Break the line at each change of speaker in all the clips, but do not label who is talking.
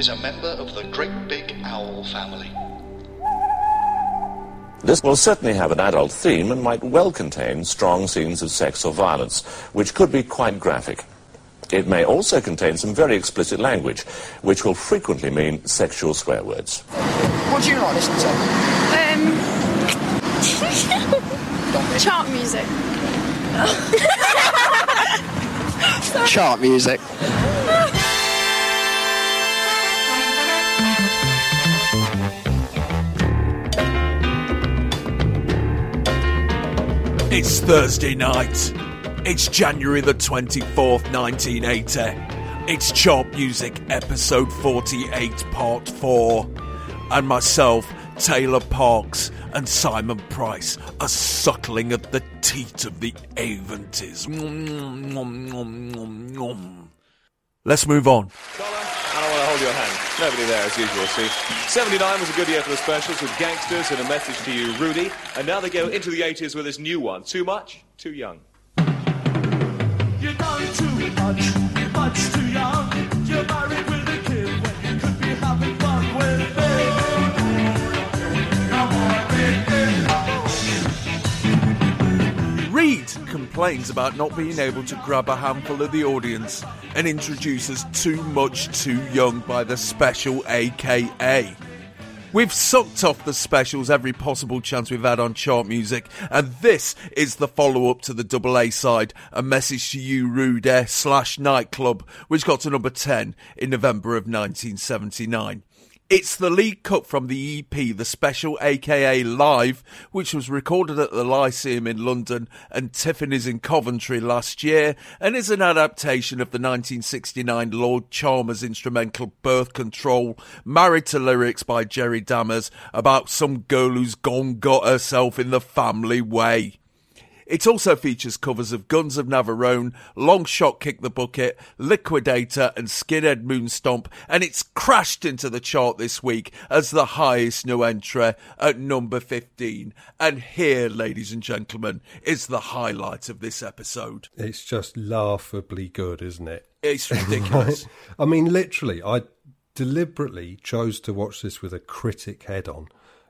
Is a member of the Great Big Owl family.
This will certainly have an adult theme and might well contain strong scenes of sex or violence, which could be quite graphic. It may also contain some very explicit language, which will frequently mean sexual swear words.
What do you not listen to?
Um, chart music.
Chart music.
It's Thursday night. It's January the 24th, 1980. It's Chart Music, episode 48, part 4. And myself, Taylor Parkes, and Simon Price are suckling at the teat of the Aventies. Let's move on.
I don't want to hold your hand. Nobody there as usual, see. 79 was a good year for the specials with Gangsters and a message to you, Rudy. And now they go into the 80s with this new one. Too much, too young.
You're done too much, much
complains about not being able to grab a handful of the audience and introduces Too Much Too Young by the Special AKA. We've sucked off the specials every possible chance we've had on chart music, and this is the follow up to the double A side, A Message to You Rude slash Nightclub, which got to number 10 in November of 1979. It's the lead cut from the EP, the special aka Live, which was recorded at the Lyceum in London and Tiffany's in Coventry last year, and is an adaptation of the 1969 Lloyd Charmers instrumental Birth Control, married to lyrics by Jerry Dammers about some girl who's gone got herself in the family way. It also features covers of Guns of Navarone, Long Shot Kick the Bucket, Liquidator, and Skinhead Moonstomp, and it's crashed into the chart this week as the highest new entry at number 15. And here, ladies and gentlemen, is the highlight of this episode.
It's just laughably good, isn't it?
It's ridiculous.
I mean, literally, I deliberately chose to watch this with a critic head on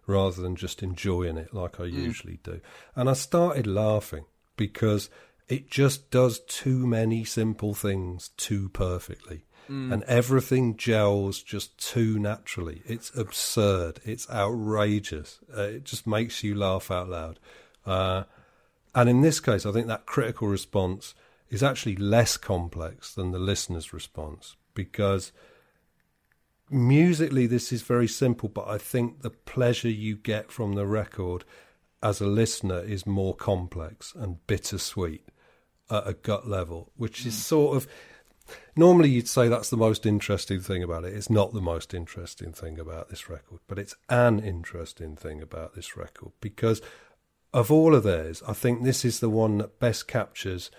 rather than just enjoying it like I usually do. And I started laughing because it just does too many simple things too perfectly. And everything gels just too naturally. It's absurd. It's outrageous. Uh, it just makes you laugh out loud. Uh, and in this case, I think that critical response is actually less complex than the listener's response because musically this is very simple, but I think the pleasure you get from the record as a listener is more complex and bittersweet at a gut level, which is mm. sort of normally you'd say that's the most interesting thing about it. It's not the most interesting thing about this record, but it's an interesting thing about this record because of all of theirs, I think this is the one that best captures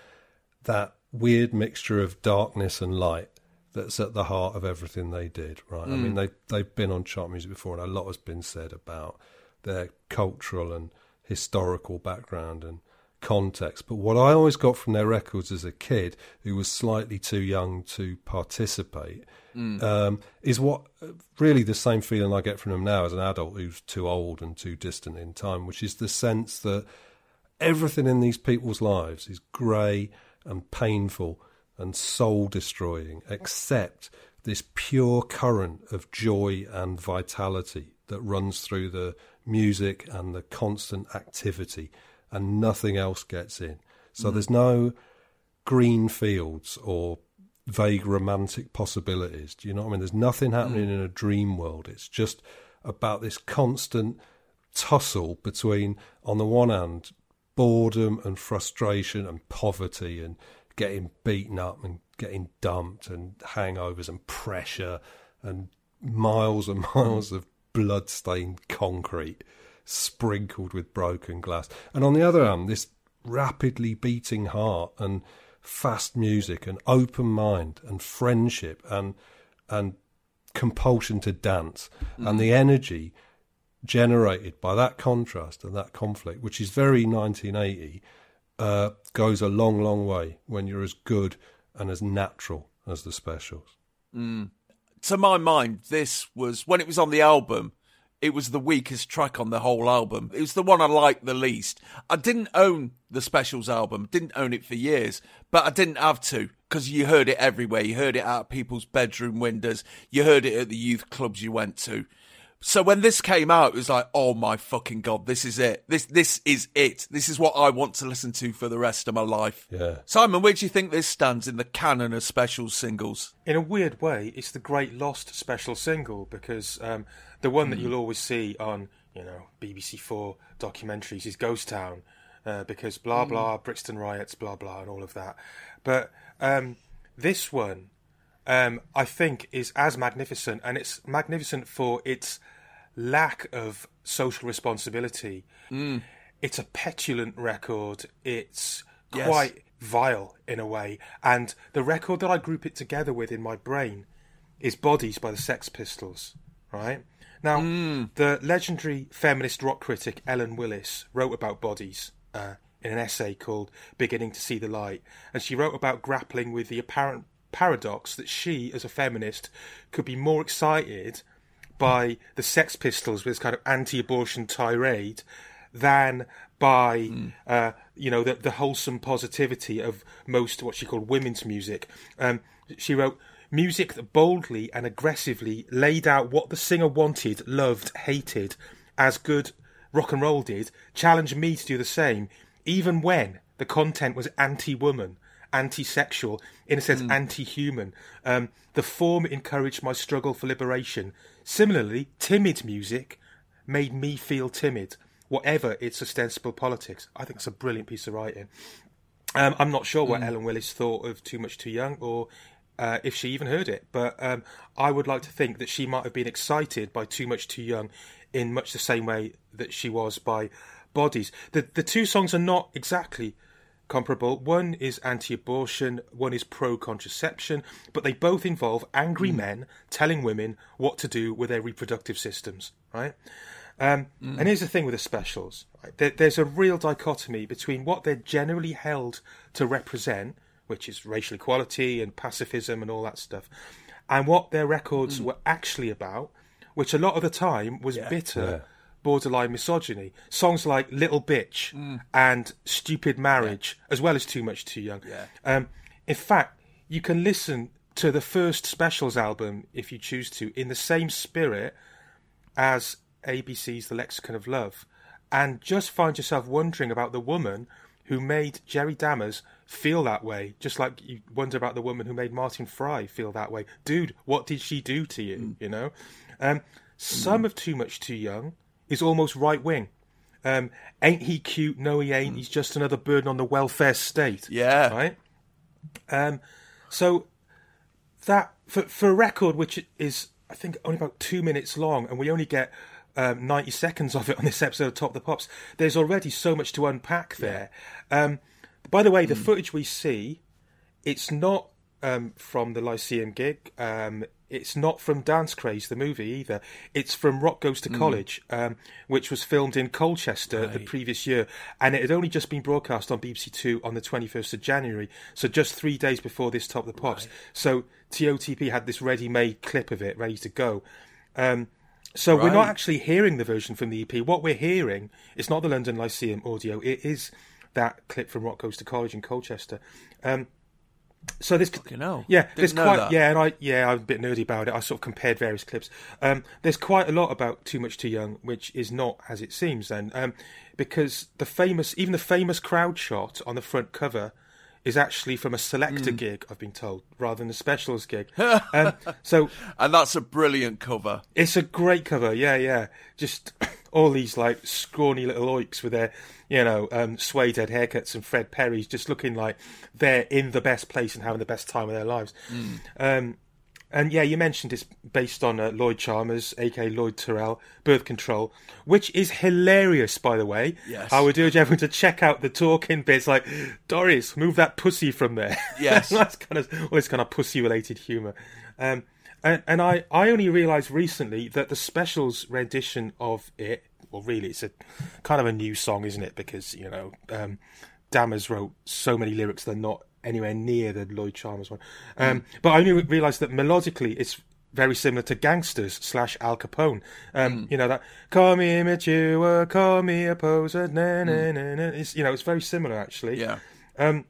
that weird mixture of darkness and light that's at the heart of everything they did, right? I mean, they they've been on chart music before, and a lot has been said about their cultural and historical background and context. But what I always got from their records as a kid, who was slightly too young to participate, um, is what really the same feeling I get from them now as an adult who's too old and too distant in time, which is the sense that everything in these people's lives is grey and painful and soul destroying, except this pure current of joy and vitality that runs through the music and the constant activity, and nothing else gets in. So mm. there's no green fields or vague romantic possibilities. Do you know what I mean? There's nothing happening mm. in a dream world. It's just about this constant tussle between, on the one hand, boredom and frustration and poverty and getting beaten up and getting dumped and hangovers and pressure and miles and miles of blood-stained concrete sprinkled with broken glass. And on the other hand, this rapidly beating heart and fast music and open mind and friendship and and compulsion to dance mm. and the energy generated by that contrast and that conflict, which is very 1980, uh, goes a long, long way when you're as good and as natural as the specials.
Mm. To my mind, this was when it was on the album it was the weakest track on the whole album. It was the one I liked the least. I didn't own the Specials album, didn't own it for years, but I didn't have to because you heard it everywhere. You heard it out of people's bedroom windows. You heard it at the youth clubs you went to. So when this came out, it was like, oh my fucking god, this is it. This this is it. This is what I want to listen to for the rest of my life.
Yeah.
Simon, where do you think this stands in the canon of special singles?
In a weird way, it's the great lost special single because um, the one that hmm. you'll always see on you know BBC Four documentaries is Ghost Town uh, because blah hmm. blah Brixton riots, blah blah, and all of that. But um, this one, um, I think, is as magnificent, and it's magnificent for its lack of social responsibility.
Mm.
It's a petulant record. It's
yes.
quite vile in a way. And the record that I group it together with in my brain is Bodies by the Sex Pistols, right? Now,
mm.
the legendary feminist rock critic Ellen Willis wrote about Bodies uh, in an essay called Beginning to See the Light. And she wrote about grappling with the apparent paradox that she, as a feminist, could be more excited by the Sex Pistols with this kind of anti-abortion tirade than by mm. uh, you know the, the wholesome positivity of most what she called women's music. Um, she wrote music that boldly and aggressively laid out what the singer wanted, loved, hated, as good rock and roll did, challenged me to do the same, even when the content was anti-woman anti-sexual, in a sense, mm. anti-human. Um, the form encouraged my struggle for liberation. Similarly, timid music made me feel timid, whatever its ostensible politics. I think it's a brilliant piece of writing. Um, I'm not sure what mm. Ellen Willis thought of Too Much Too Young or uh, if she even heard it, but um, I would like to think that she might have been excited by Too Much Too Young in much the same way that she was by Bodies. The the two songs are not exactly comparable. One is anti abortion, one is pro contraception, but they both involve angry mm. men telling women what to do with their reproductive systems, right? Um, mm. And here's the thing with the specials right? there, there's a real dichotomy between what they're generally held to represent, which is racial equality and pacifism and all that stuff, and what their records mm. were actually about, which a lot of the time was yeah. bitter. Yeah borderline misogyny. Songs like Little Bitch
mm.
and Stupid Marriage, yeah. as well as Too Much Too Young.
Yeah.
Um, in fact, you can listen to the first Specials album, if you choose to, in the same spirit as ABC's The Lexicon of Love, and just find yourself wondering about the woman who made Jerry Dammers feel that way, just like you wonder about the woman who made Martin Fry feel that way. Dude, what did she do to you? Mm. You know? Um, some mm. of Too Much Too Young is almost right wing. Um, ain't he cute? No, he ain't. He's just another burden on the welfare state.
Yeah.
Right. Um, so that for for a record which is I think only about two minutes long, and we only get um, ninety seconds of it on this episode of Top the Pops. There's already so much to unpack there. Yeah. Um, by the way, the mm. footage we see, it's not um, from the Lyceum gig. It's not from Dance Craze, the movie either. It's from Rock Goes to mm. College, um, which was filmed in Colchester right. the previous year, and it had only just been broadcast on BBC Two on the 21st of January, so just three days before this Top the Pops. Right. So TOTP had this ready-made clip of it ready to go. Um, so right. we're not actually hearing the version from the EP. What we're hearing is not the London Lyceum audio. It is that clip from Rock Goes to College in Colchester. Um, so this,
you know,
yeah, there's quite, that. yeah, and I, yeah, I'm a bit nerdy about it. I sort of compared various clips. Um, there's quite a lot about Too Much Too Young, which is not as it seems. Then, um, because the famous, even the famous crowd shot on the front cover is actually from a selector mm. gig, I've been told, rather than a specials gig. um, so,
and that's a brilliant cover.
It's a great cover, yeah, yeah. Just all these like scrawny little oiks with their, you know, um, suede head haircuts and Fred Perry's just looking like they're in the best place and having the best time of their lives.
Mm.
Um, and yeah, you mentioned it's based on uh, Lloyd Charmers, aka Lloyd Tyrell, Birth Control, which is hilarious, by the way.
Yes.
I would urge everyone to check out the talking bits like, Doris, move that pussy from there.
Yes.
That's kind of all this kind of pussy related humour. Um, and, and I, I only realised recently that the specials rendition of it, well, really, it's a kind of a new song, isn't it? Because, you know, um, Dammers wrote so many lyrics they're not anywhere near the Lloyd Charmers one. Um, But I only realised that melodically it's very similar to Gangsters slash Al Capone. Um, You know that call me immature, call me a poser. Na, na, na, na. It's you know it's very similar actually.
Yeah.
Um,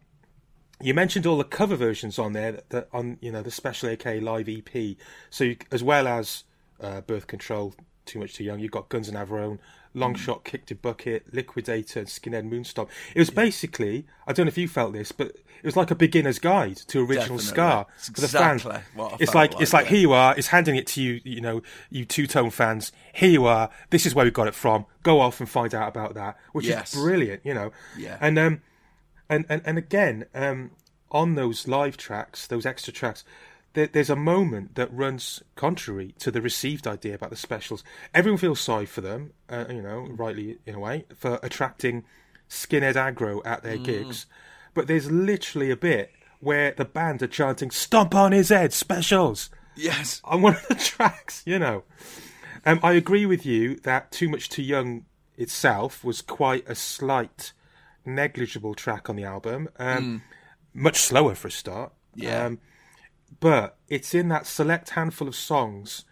you mentioned all the cover versions on there that, that on you know the special AK live EP. So you, as well as uh, Birth Control, Too Much Too Young, you've got Guns and Navarone, Long Shot, Kick to Bucket, Liquidator, and Skinhead Moonstomp. It was basically I don't know if you felt this, but it was like a beginner's guide to original
Definitely. It's
for the
exactly
fans. it's like,
like,
it's like
yeah.
here you are. It's handing it to you, you know, you two tone fans. Here you are. This is where we got it from. Go off and find out about that, which
Yes.
is brilliant, you know.
Yeah.
And um, and and and again, um, on those live tracks, those extra tracks, there's a moment that runs contrary to the received idea about the specials. Everyone feels sorry for them, uh, you know, rightly in a way, for attracting skinhead aggro at their gigs. But there's literally a bit where the band are chanting "Stomp on his head, specials."
Yes.
on one of the tracks, you know. Um, I agree with you that Too Much Too Young itself was quite a slight, negligible track on the album. Um, Much slower for a start.
Yeah.
Um, but it's in that select handful of songs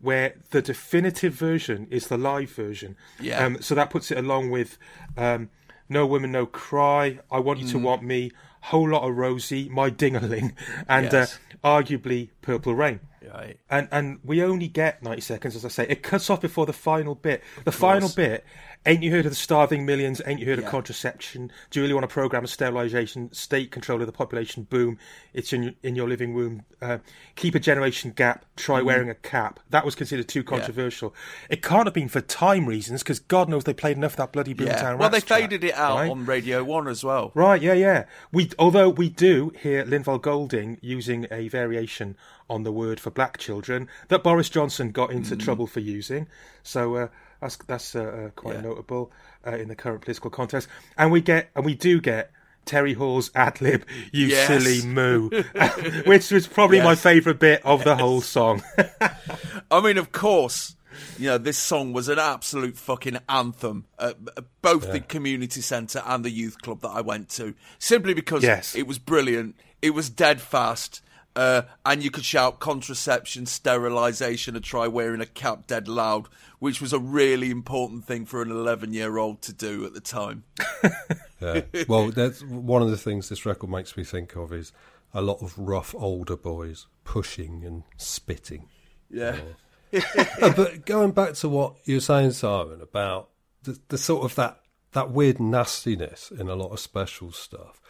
where the definitive version is the live version.
Yeah.
Um, so that puts it along with um, No Woman, No Cry, I Want You to
Mm.
Want Me, Whole Lot of Rosie, My Dingaling, and
Yes.
uh, arguably Purple Rain.
Right.
And and we only get 90 seconds, as I say. It cuts off before the final bit. The final bit, ain't you heard of the starving millions? Ain't you heard of contraception? Do you really want a program of sterilization, state control of the population? Boom. It's in your, in your living room. Uh, keep a generation gap. Try
Mm.
wearing a cap. That was considered too controversial. It can't have been for time reasons, because God knows they played enough of that bloody Boomtown
Yeah. Well, they
track,
faded it out
right?
on Radio 1 as well.
Right, yeah, yeah. We although we do hear Lynval Golding using a variation on the word for black children that Boris Johnson got into trouble for using. So uh, that's that's uh, uh, quite
Yeah.
notable uh, in the current political context. And we get and we do get Terry Hall's ad lib, "You
Yes.
silly moo," which was probably my favourite bit of the whole song.
I mean, of course, you know, this song was an absolute fucking anthem at at both the community centre and the youth club that I went to, simply because
Yes.
it was brilliant. It was dead fast. Uh, and you could shout contraception, sterilisation, and try wearing a cap dead loud, which was a really important thing for an 11 year old to do at the time.
Yeah. well, that's one of the things this record makes me think of is a lot of rough older boys pushing and spitting.
Yeah.
but going back to what you were saying, Simon, about the, the sort of that that weird nastiness in a lot of special stuff.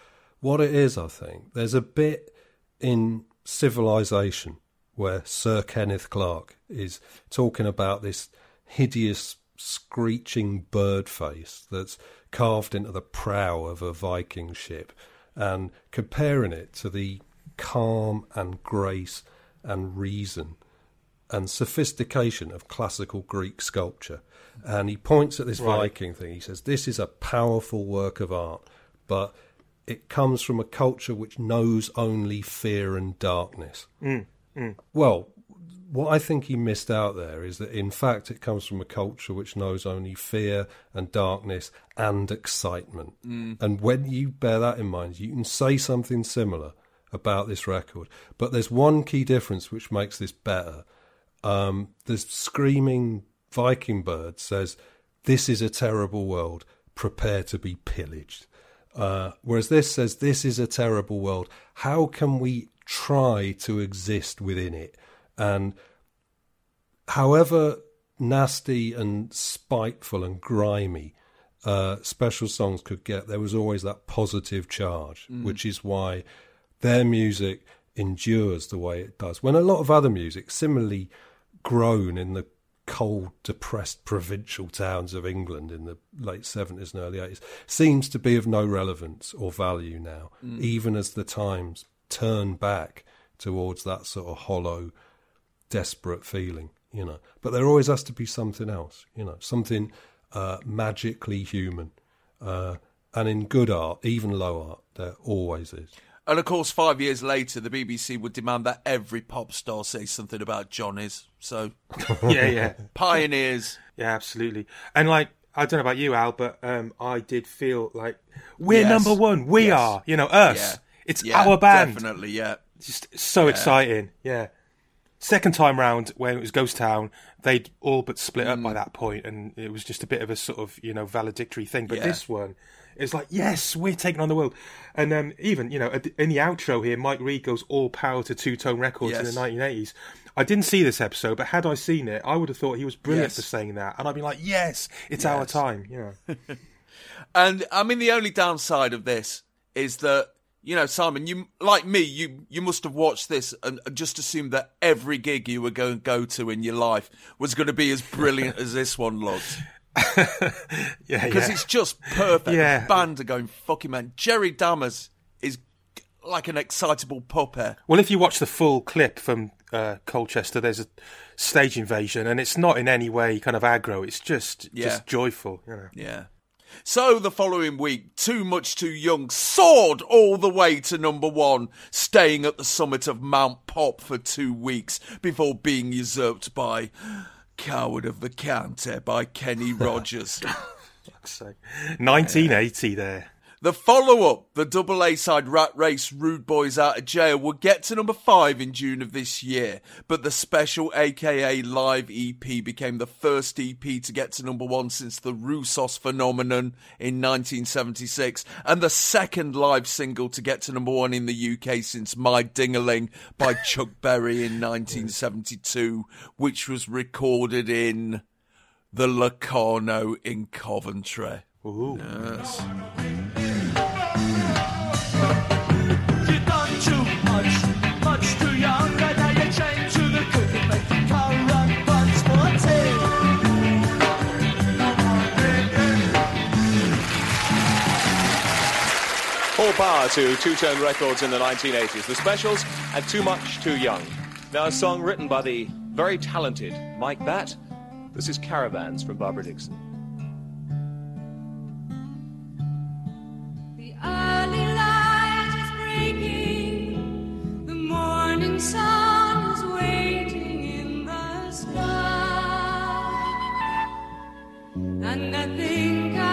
What it is, I think, there's a bit in Civilization where Sir Kenneth Clark is talking about this hideous screeching bird face that's carved into the prow of a Viking ship and comparing it to the calm and grace and reason and sophistication of classical Greek sculpture. And he points at this
Right.
Viking thing. He says, This is a powerful work of art, but it comes from a culture which knows only fear and darkness.
Mm, mm.
Well, what I think he missed out there is that in fact it comes from a culture which knows only fear and darkness and excitement.
Mm.
And when you bear that in mind, you can say something similar about this record. But there's one key difference which makes this better. Um, the screaming Viking bird says, This is a terrible world, prepare to be pillaged. Uh, whereas this says, This is a terrible world. How can we try to exist within it? And however nasty and spiteful and grimy uh, special songs could get, there was always that positive charge,
Mm.
which is why their music endures the way it does. When a lot of other music, similarly grown in the cold, depressed provincial towns of England in the late 70s and early 80s seems to be of no relevance or value now,
Mm.
even as the times turn back towards that sort of hollow, desperate feeling, you know. But there always has to be something else, you know, something uh, magically human. Uh, and in good art, even low art, there always is.
And of course, five years later, the BBC would demand that every pop star say something about Johnny's. So,
yeah, yeah.
pioneers.
Yeah, absolutely. And like, I don't know about you, Al, but um, I did feel like we're
Yes.
number one. We
Yes.
are, you know, us.
Yeah.
It's
Yeah,
our band.
Definitely, yeah.
Just so
Yeah.
exciting. Yeah. Second time round when it was Ghost Town, they'd all but split up
Mm.
by that point, and it was just a bit of a sort of you know valedictory thing. But this one, it's like yes, we're taking on the world, and um, even you know in the outro here, Mike Read goes all power to Two Tone Records in the 1980s. I didn't see this episode, but had I seen it, I would have thought he was brilliant
Yes.
for saying that, and I'd be like, yes, it's our time. You know.
And I mean, the only downside of this is that you know, Simon, you like me, you you must have watched this and and just assumed that every gig you were going to go to in your life was going to be as brilliant as this one looked.
Yeah,
because
yeah.
it's just perfect.
Yeah.
The band are going fucking man. Jerry Dammers is like an excitable puppet.
Well, if you watch the full clip from uh, Colchester, there's a stage invasion, and it's not in any way kind of aggro. It's just
Yeah.
just joyful. You know.
Yeah. So the following week, Too Much Too Young soared all the way to number one, staying at the summit of Mount Pop for two weeks before being usurped by Coward of the Counter eh, by Kenny Rogers.
Fuck's sake. 1980 there.
The follow up, the double A side Rat Race Rude Boys Out of Jail, would get to number five in June of this year, but the special AKA Live EP became the first EP to get to number one since the Roussos phenomenon in 1976, and the second live single to get to number one in the UK since My Dingaling by Chuck Berry in 1972, which was recorded in the Locarno in Coventry.
Ooh.
Yes.
All power to Two Tone Records in the 1980s, The Specials, and Too Much Too Young. Now, a song written by the very talented Mike Batt. This is Caravans from Barbara Dickson.
The early light is breaking, the morning sun is waiting in the sky, and I think I'm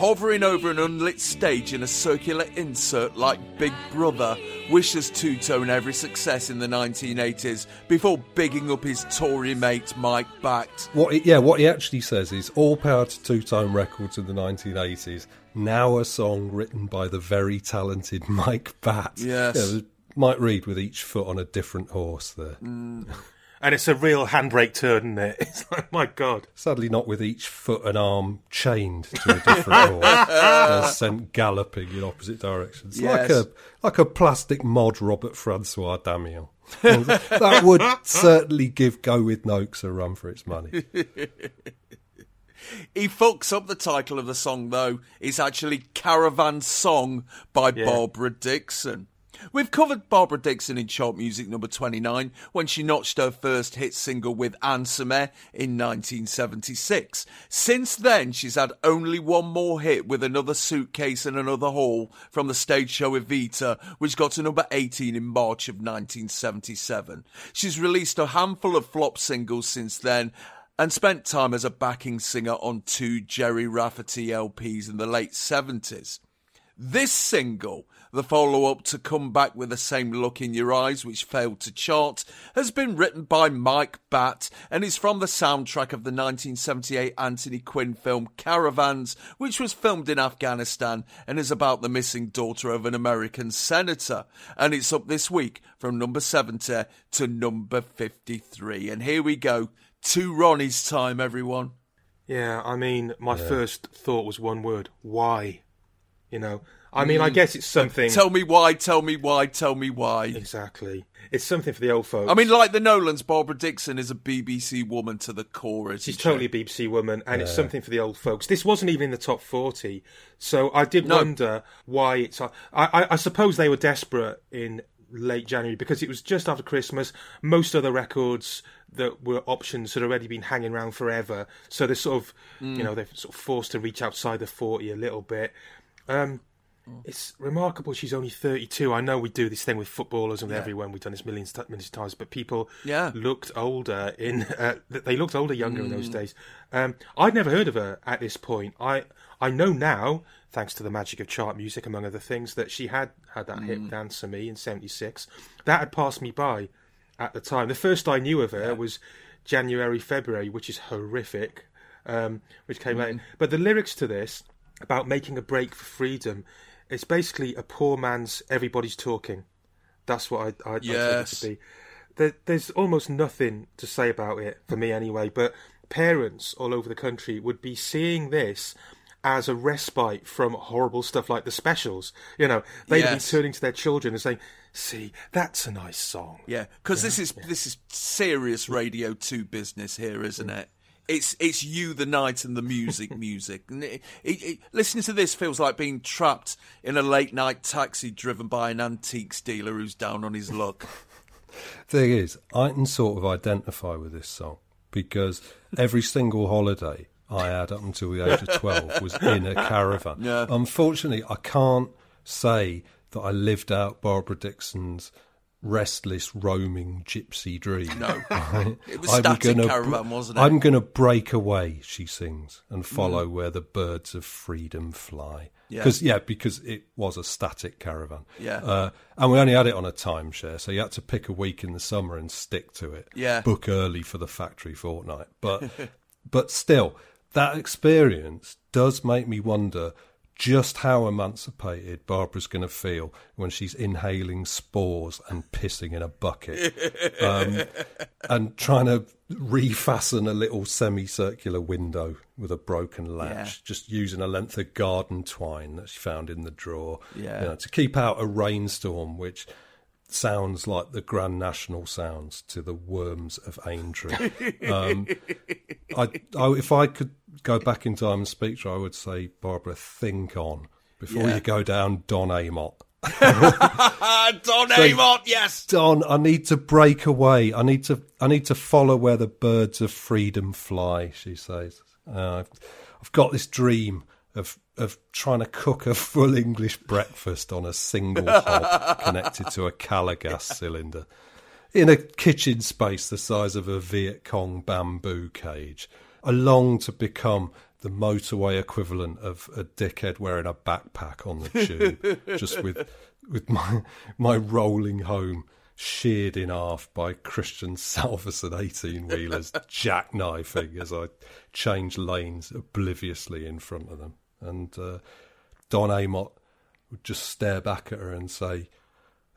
hovering over an unlit stage in a circular insert like Big Brother, wishes Two Tone every success in the 1980s before bigging up his Tory mate Mike Batt.
What he, yeah, what he actually says is all power to Two Tone Records in the 1980s. Now a song written by the very talented Mike Batt.
Yes.
Yeah, Mike Read with each foot on a different horse there. Mm.
And it's a real handbrake turn, isn't it? It's like, my God.
Sadly, not with each foot and arm chained to a different horse, They're sent galloping in opposite directions, like
Yes.
a like a plastic mod Robert Francois Damiens. that would certainly give Go with Noakes a run for its money.
He fucks up the title of the song, though. It's actually Caravan Song by
Yeah.
Barbara Dickson. We've covered Barbara Dickson in chart music number 29 when she notched her first hit single with Answer Me in 1976. Since then, she's had only one more hit with Another Suitcase and Another Hall from the stage show Evita, which got to number 18 in March of 1977. She's released a handful of flop singles since then and spent time as a backing singer on two Gerry Rafferty LPs in the late 70s. This single, the follow up to Come Back with the Same Look in Your Eyes, which failed to chart, has been written by Mike Batt and is from the soundtrack of the 1978 Anthony Quinn film Caravans, which was filmed in Afghanistan and is about the missing daughter of an American senator. And it's up this week from number 70 to number 53. And here we go. To Ronnie's time, everyone.
Yeah, I mean, my
Yeah.
first thought was one word: why? You know, I mean, I guess it's something.
Tell me why, tell me why, tell me why.
Exactly. It's something for the old folks.
I mean, like the Nolans, Barbara Dickson is a BBC woman to the core. Isn't
She's
she?
totally a BBC woman, and it's something for the old folks. This wasn't even in the top 40, so I did
No.
wonder why it's. I, I, I suppose they were desperate in late January because it was just after Christmas. Most other records that were options had already been hanging around forever, so they're sort of,
Mm.
you know, they're sort of forced to reach outside the 40 a little bit. Um, it's remarkable she's only 32. I know we do this thing with footballers and
Yeah.
everyone. We've done this millions, millions of times, but people
Yeah.
looked older in. Uh, they looked older, younger in those
Mm.
days. Um, I'd never heard of her at this point. I I know now, thanks to the magic of chart music, among other things, that she had had that hit
Mm.
"Dance for Me" in '76. That had passed me by at the time. The first I knew of her was January, February, which is horrific, um, which came
Mm.
later. But the lyrics to this about making a break for freedom, it's basically a poor man's "Everybody's Talking." That's what I I, I take it
Yes.
to be. There, there's almost nothing to say about it for me anyway. But parents all over the country would be seeing this as a respite from horrible stuff like the specials. You know, they'd
Yes.
be turning to their children and saying, "See, that's a nice song."
Yeah, because this is this is serious Radio Two business here, isn't it? It's it's you, the night, and the music, music. And it, it, it, listening to this feels like being trapped in a late night taxi driven by an antiques dealer who's down on his luck.
Thing is, I can sort of identify with this song because every single holiday I had up until the age of 12 was in a caravan.
Yeah.
Unfortunately, I can't say that I lived out Barbara Dickson's restless, roaming gypsy dream.
No.
Right?
It was
I'm
static
gonna
caravan, wasn't it?
I'm going to break away, she sings, and follow
Mm.
where the birds of freedom fly.
Yeah.
Because yeah, because it was a static caravan.
Yeah.
Uh, and we only had it on a timeshare, so you had to pick a week in the summer and stick to it.
Yeah.
Book early for the factory fortnight. But but still, that experience does make me wonder just how emancipated Barbara's going to feel when she's inhaling spores and pissing in a bucket um, and trying to refasten a little semicircular window with a broken latch,
Yeah.
just using a length of garden twine that she found in the drawer
Yeah.
you know, to keep out a rainstorm, which sounds like the Grand National sounds to the worms of Aintree. um, I, I, if I could go back in time and speak to her, I would say, Barbara, think on before
Yeah.
you go down Don Amott.
Don
Say,
Amott, yes.
Don, I need to break away. I need to. I need to follow where the birds of freedom fly. She says. Uh, I've, I've got this dream of of trying to cook a full English breakfast on a single hob connected to a Calor Gas cylinder in a kitchen space the size of a Viet Cong bamboo cage. I long to become the motorway equivalent of a dickhead wearing a backpack on the tube, just with with my my rolling home sheared in half by Christian Salvesen eighteen wheelers jackknifing as I change lanes obliviously in front of them, and uh, Don Amott would just stare back at her and say,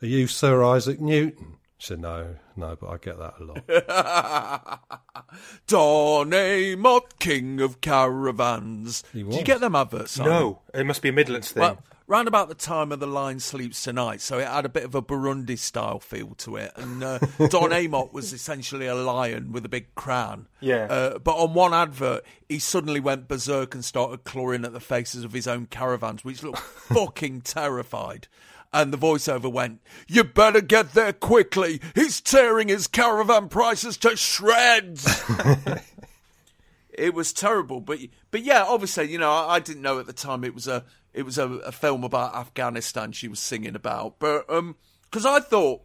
"Are you Sir Isaac Newton?" She said, "No, no, but I get that a lot."
Don Amott, king of caravans.
He
Did
was.
you get them adverts? Simon?
No, it must be a Midlands thing.
Well, round about the time of the Lion sleeps tonight, so it had a bit of a Burundi style feel to it. And uh, Don Amott was essentially a lion with a big crown.
Yeah.
Uh, but on one advert, he suddenly went berserk and started clawing at the faces of his own caravans, which looked fucking terrified. And the voiceover went, You better get there quickly. He's tearing his caravan prices to shreds. it was terrible, but but yeah, obviously, you know, I, I didn't know at the time it was a it was a, a film about Afghanistan she was singing about, but um, because I thought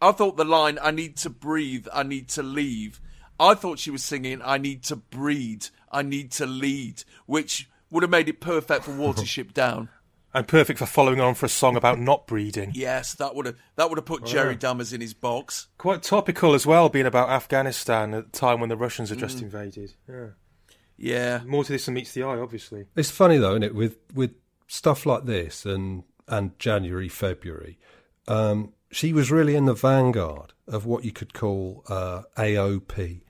I thought the line "I need to breathe, I need to leave," I thought she was singing "I need to breed, I need to lead," which would have made it perfect for Watership Down.
and perfect for following on for a song about not breeding.
Yes, that would have that would have put Jerry Dammers in his box.
Quite topical as well, being about Afghanistan at the time when the Russians had just
Mm.
invaded. Yeah.
Yeah,
More to this than meets the eye, obviously.
It's funny though, isn't it? With with stuff like this and and January, February, um, she was really in the vanguard of what you could call uh, AOP,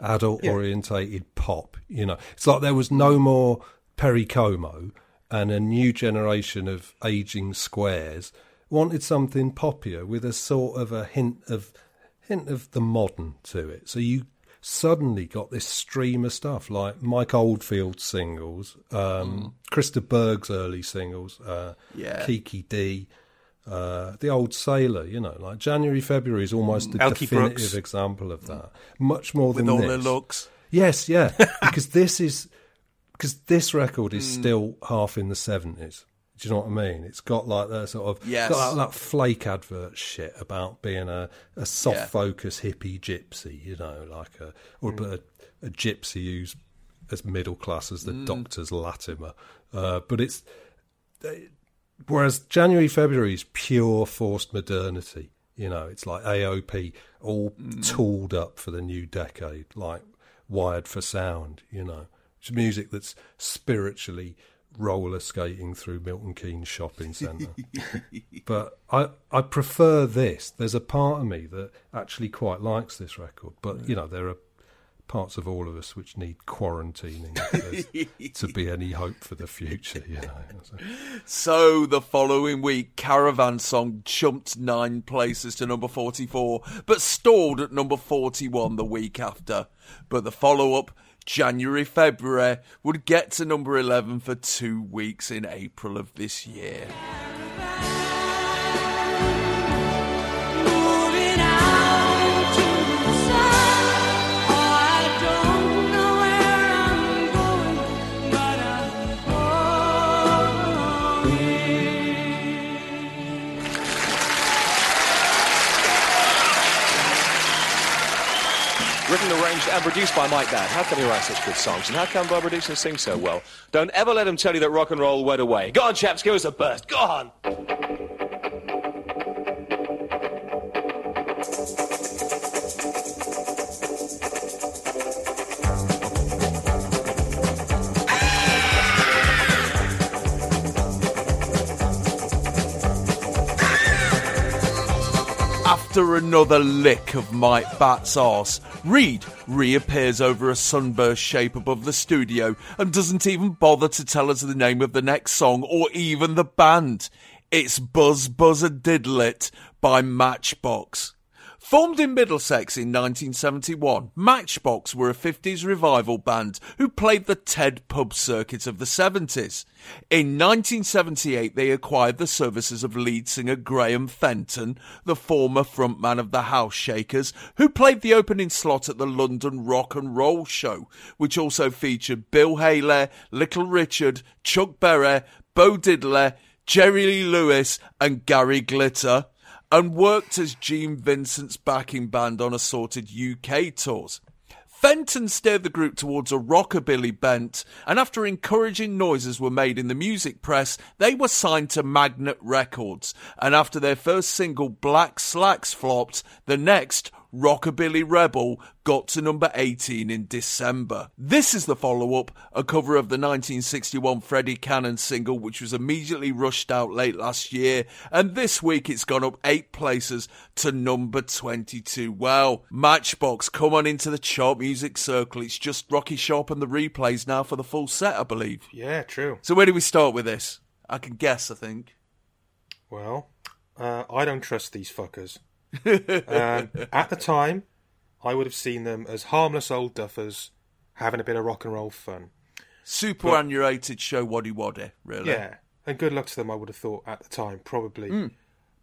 adult orientated pop. You know, it's like there was no more Perry Como and a new generation of aging squares wanted something poppier with a sort of a hint of hint of the modern to it. So you suddenly got this stream of stuff like Mike Oldfield's singles, um, Chris de Burgh's early singles, uh,
Yeah.
Kiki Dee, uh, the old sailor. You know, like January February is almost the
Elkie
definitive
Brooks.
example of that. Much more
With
than
all
this.
the looks.
Yes, yeah, because this is because this record is
Mm.
still half in the seventies. Do you know what I mean? It's got like that sort of
Yes.
got that, that flake advert shit about being a, a soft
Yeah.
focus hippie gypsy, you know, like a or
Mm.
a, a gypsy who's as middle class as the
Mm.
Doctor's Latimer. Uh, but it's whereas January February is pure forced modernity. You know, it's like AOP all
Mm.
tooled up for the new decade, like wired for sound. You know, it's music that's spiritually roller skating through Milton Keynes shopping centre. but I I prefer this. There's a part of me that actually quite likes this record, but you know there are parts of all of us which need quarantining to be any hope for the future. You know. So-
So the following week, Caravan Song jumped nine places to number 44, but stalled at number 41 the week after. But the follow up, January February, would get to number 11 for two weeks in April of this year.
Written, arranged, and produced by Mike Dad. How can he write such good songs? And how can Barbara Dickson sing so well? Don't ever let him tell you that rock and roll went away. Go on, chaps, give us a burst. Go on.
After another lick of Mike Batt's arse, Read reappears over a sunburst shape above the studio and doesn't even bother to tell us the name of the next song or even the band. It's Buzz Buzzer Diddlit by Matchbox. Formed in Middlesex in 1971, Matchbox were a 50s revival band who played the TED pub circuit of the 70s. In 1978, they acquired the services of lead singer Graham Fenton, the former frontman of the House Shakers, who played the opening slot at the London Rock and Roll Show, which also featured Bill Haley, Little Richard, Chuck Berry, Bo Diddley, Jerry Lee Lewis, and Gary Glitter and worked as Gene Vincent's backing band on assorted UK tours. Fenton steered the group towards a rockabilly bent, and after encouraging noises were made in the music press, they were signed to Magnet Records. And after their first single, Black Slacks, flopped, the next, Rockabilly Rebel, got to number 18 in December. This is the follow up, a cover of the 1961 Freddie Cannon single, which was immediately rushed out late last year, and this week it's gone up eight places to number 22. Well, Matchbox, come on into the chart music circle. It's just Rocky Sharp and the replays now for the full set, I believe.
Yeah, true.
So, where do we start with this? I can guess, I think.
Well, uh, I don't trust these fuckers. Um, at the time, I would have seen them as harmless old duffers having a bit of rock and roll fun.
Superannuated Showaddywaddy, really.
Yeah, and good luck to them, I would have thought at the time, probably.
Mm.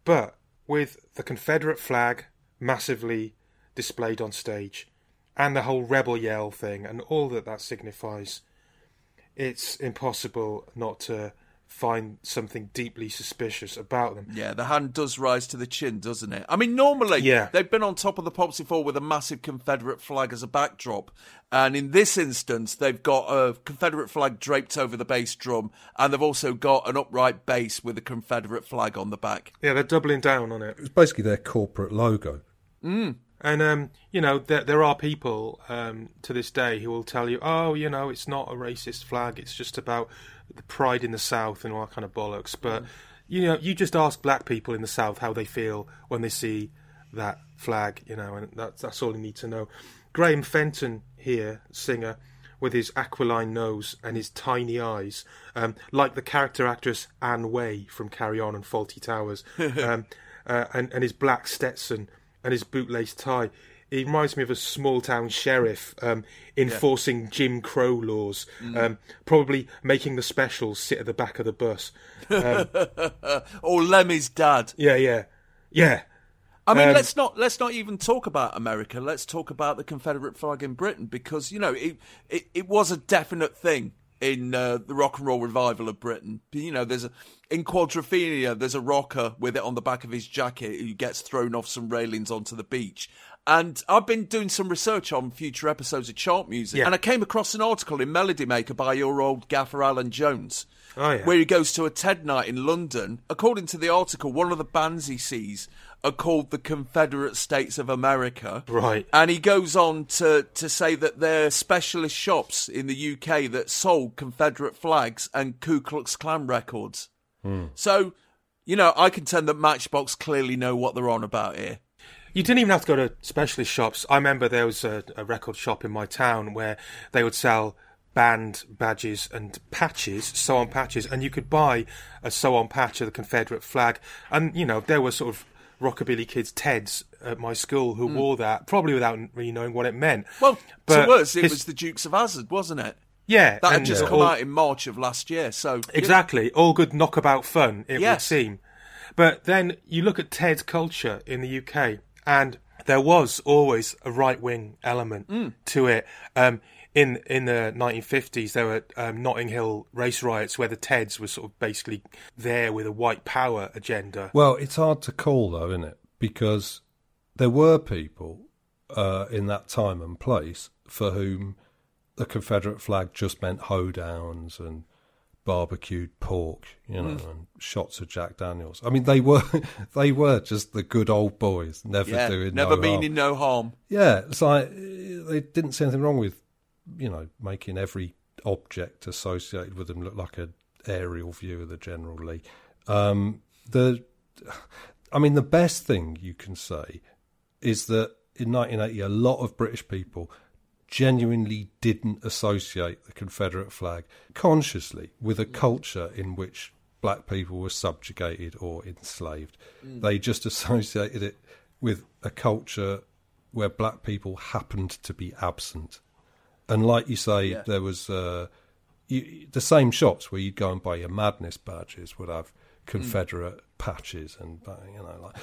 But with the Confederate flag massively displayed on stage and the whole rebel yell thing and all that that signifies, it's impossible not to find something deeply suspicious about them.
Yeah, the hand does rise to the chin, doesn't it? I mean, normally
Yeah.
they've been on top of the pops before with a massive Confederate flag as a backdrop, and in this instance, they've got a Confederate flag draped over the bass drum, and they've also got an upright bass with a Confederate flag on the back.
Yeah, they're doubling down on it.
It's basically their corporate logo.
Mm.
And um, you know, there there are people um, to this day who will tell you, "Oh, you know, it's not a racist flag. It's just about the pride in the South and all that kind of bollocks." But you know, you just ask black people in the South how they feel when they see that flag, you know, and that's that's all you need to know. Graham Fenton here, singer, with his aquiline nose and his tiny eyes, um, like the character actress Anne Way from Carry On and Fawlty Towers, um, uh, and, and his black Stetson and his bootlace tie. He reminds me of a small town sheriff um, enforcing Jim Crow laws,
Mm.
um, probably making the specials sit at the back of the bus. Um,
or Lemmy's dad.
yeah, yeah, yeah.
I mean,
Um,
let's not let's not even talk about America. Let's talk about the Confederate flag in Britain because you know it it, it was a definite thing in uh, the rock and roll revival of Britain. You know, there's a in Quadrophenia, there's a rocker with it on the back of his jacket who gets thrown off some railings onto the beach. And I've been doing some research on future episodes of chart music,
Yeah.
and I came across an article in Melody Maker by your old gaffer Alan Jones,
Oh, yeah.
where he goes to a TED night in London. According to the article, one of the bands he sees are called the Confederate States of America.
Right.
And he goes on to, to say that they're specialist shops in the UK that sold Confederate flags and Ku Klux Klan records. Hmm. So, you know, I contend that Matchbox clearly know what they're on about here.
You didn't even have to go to specialist shops. I remember there was a, a record shop in my town where they would sell band badges and patches, sew on patches, and you could buy a sew on patch of the Confederate flag. And, you know, there were sort of rockabilly kids, Teds, at my school who wore that, probably without really knowing what it meant.
Well,
But
to us, it
his-
was the Dukes of Hazzard, wasn't it?
Yeah,
That had just
uh,
come
all-
out in March of last year. So
Exactly. All good knockabout fun, it would seem. But then you look at Ted culture in the UK, and there was always a right wing element
Mm.
to it. Um, in in the 1950s, there were um, Notting Hill race riots where the Teds were sort of basically there with a white power agenda.
Well, it's hard to call though, isn't it? Because there were people uh, in that time and place for whom the Confederate flag just meant hoedowns and barbecued pork, you know,
Mm.
and shots of Jack Daniels. I mean, they were they were just the good old boys, never
yeah,
doing
never
no
meaning
harm.
no harm.
Yeah, it's like they didn't see anything wrong with, you know, making every object associated with them look like an aerial view of the General Lee. Um, the, I mean, the best thing you can say is that in 1980, a lot of British people genuinely didn't associate the Confederate flag consciously with a culture in which black people were subjugated or enslaved.
Mm.
They just associated it with a culture where black people happened to be absent. And like you say,
Yeah.
there was uh, you, the same shops where you'd go and buy your madness badges would have Confederate patches and uh, you know like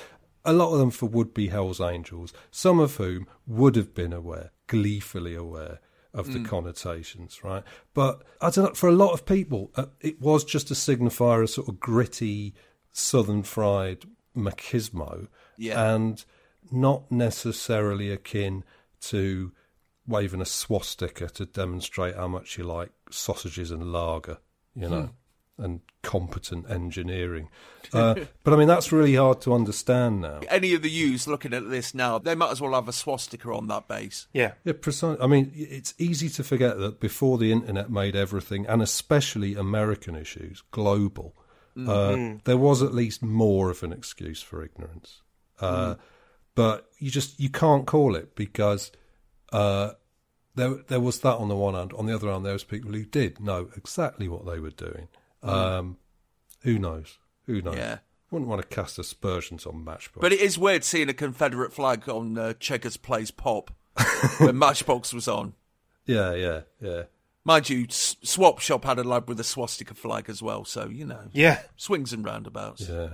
a lot of them for would-be Hell's Angels, some of whom would have been aware, gleefully aware of the
Mm.
connotations, right? But I don't know. For a lot of people, uh, it was just a signifier of sort of gritty southern fried machismo,
Yeah.
and not necessarily akin to waving a swastika to demonstrate how much you like sausages and lager, you know, and competent engineering. Uh, but I mean, that's really hard to understand now.
Any of the youths looking at this now, they might as well have a swastika on that base.
Yeah.
Yeah, precisely. I mean, it's easy to forget that before the internet made everything, and especially American issues, global, uh,
Mhm.
there was at least more of an excuse for ignorance. Uh, But you just you can't call it because uh, there there was that on the one hand. On the other hand, there was people who did know exactly what they were doing. Um, who knows? Who knows?
Yeah.
Wouldn't want to cast aspersions on Matchbox.
But it is weird seeing a Confederate flag on uh, Cheggers Plays Pop when Matchbox was on.
yeah, yeah, yeah.
Mind you, S- Swap Shop had a lad with a swastika flag as well, so, you know.
Yeah.
Swings and roundabouts.
Yeah.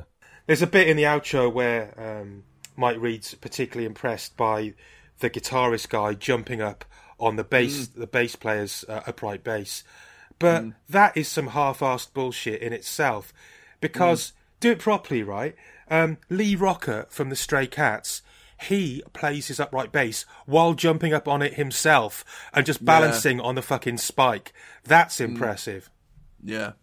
There's a bit in the outro where um, Mike Read's particularly impressed by the guitarist guy jumping up on the bass, the bass player's uh, upright bass. But mm. that is some half-assed bullshit in itself, because mm. do it properly, right? Um, Lee Rocker from the Stray Cats. He plays his upright bass while jumping up on it himself and just
Yeah.
balancing on the fucking spike. That's mm. impressive.
Yeah.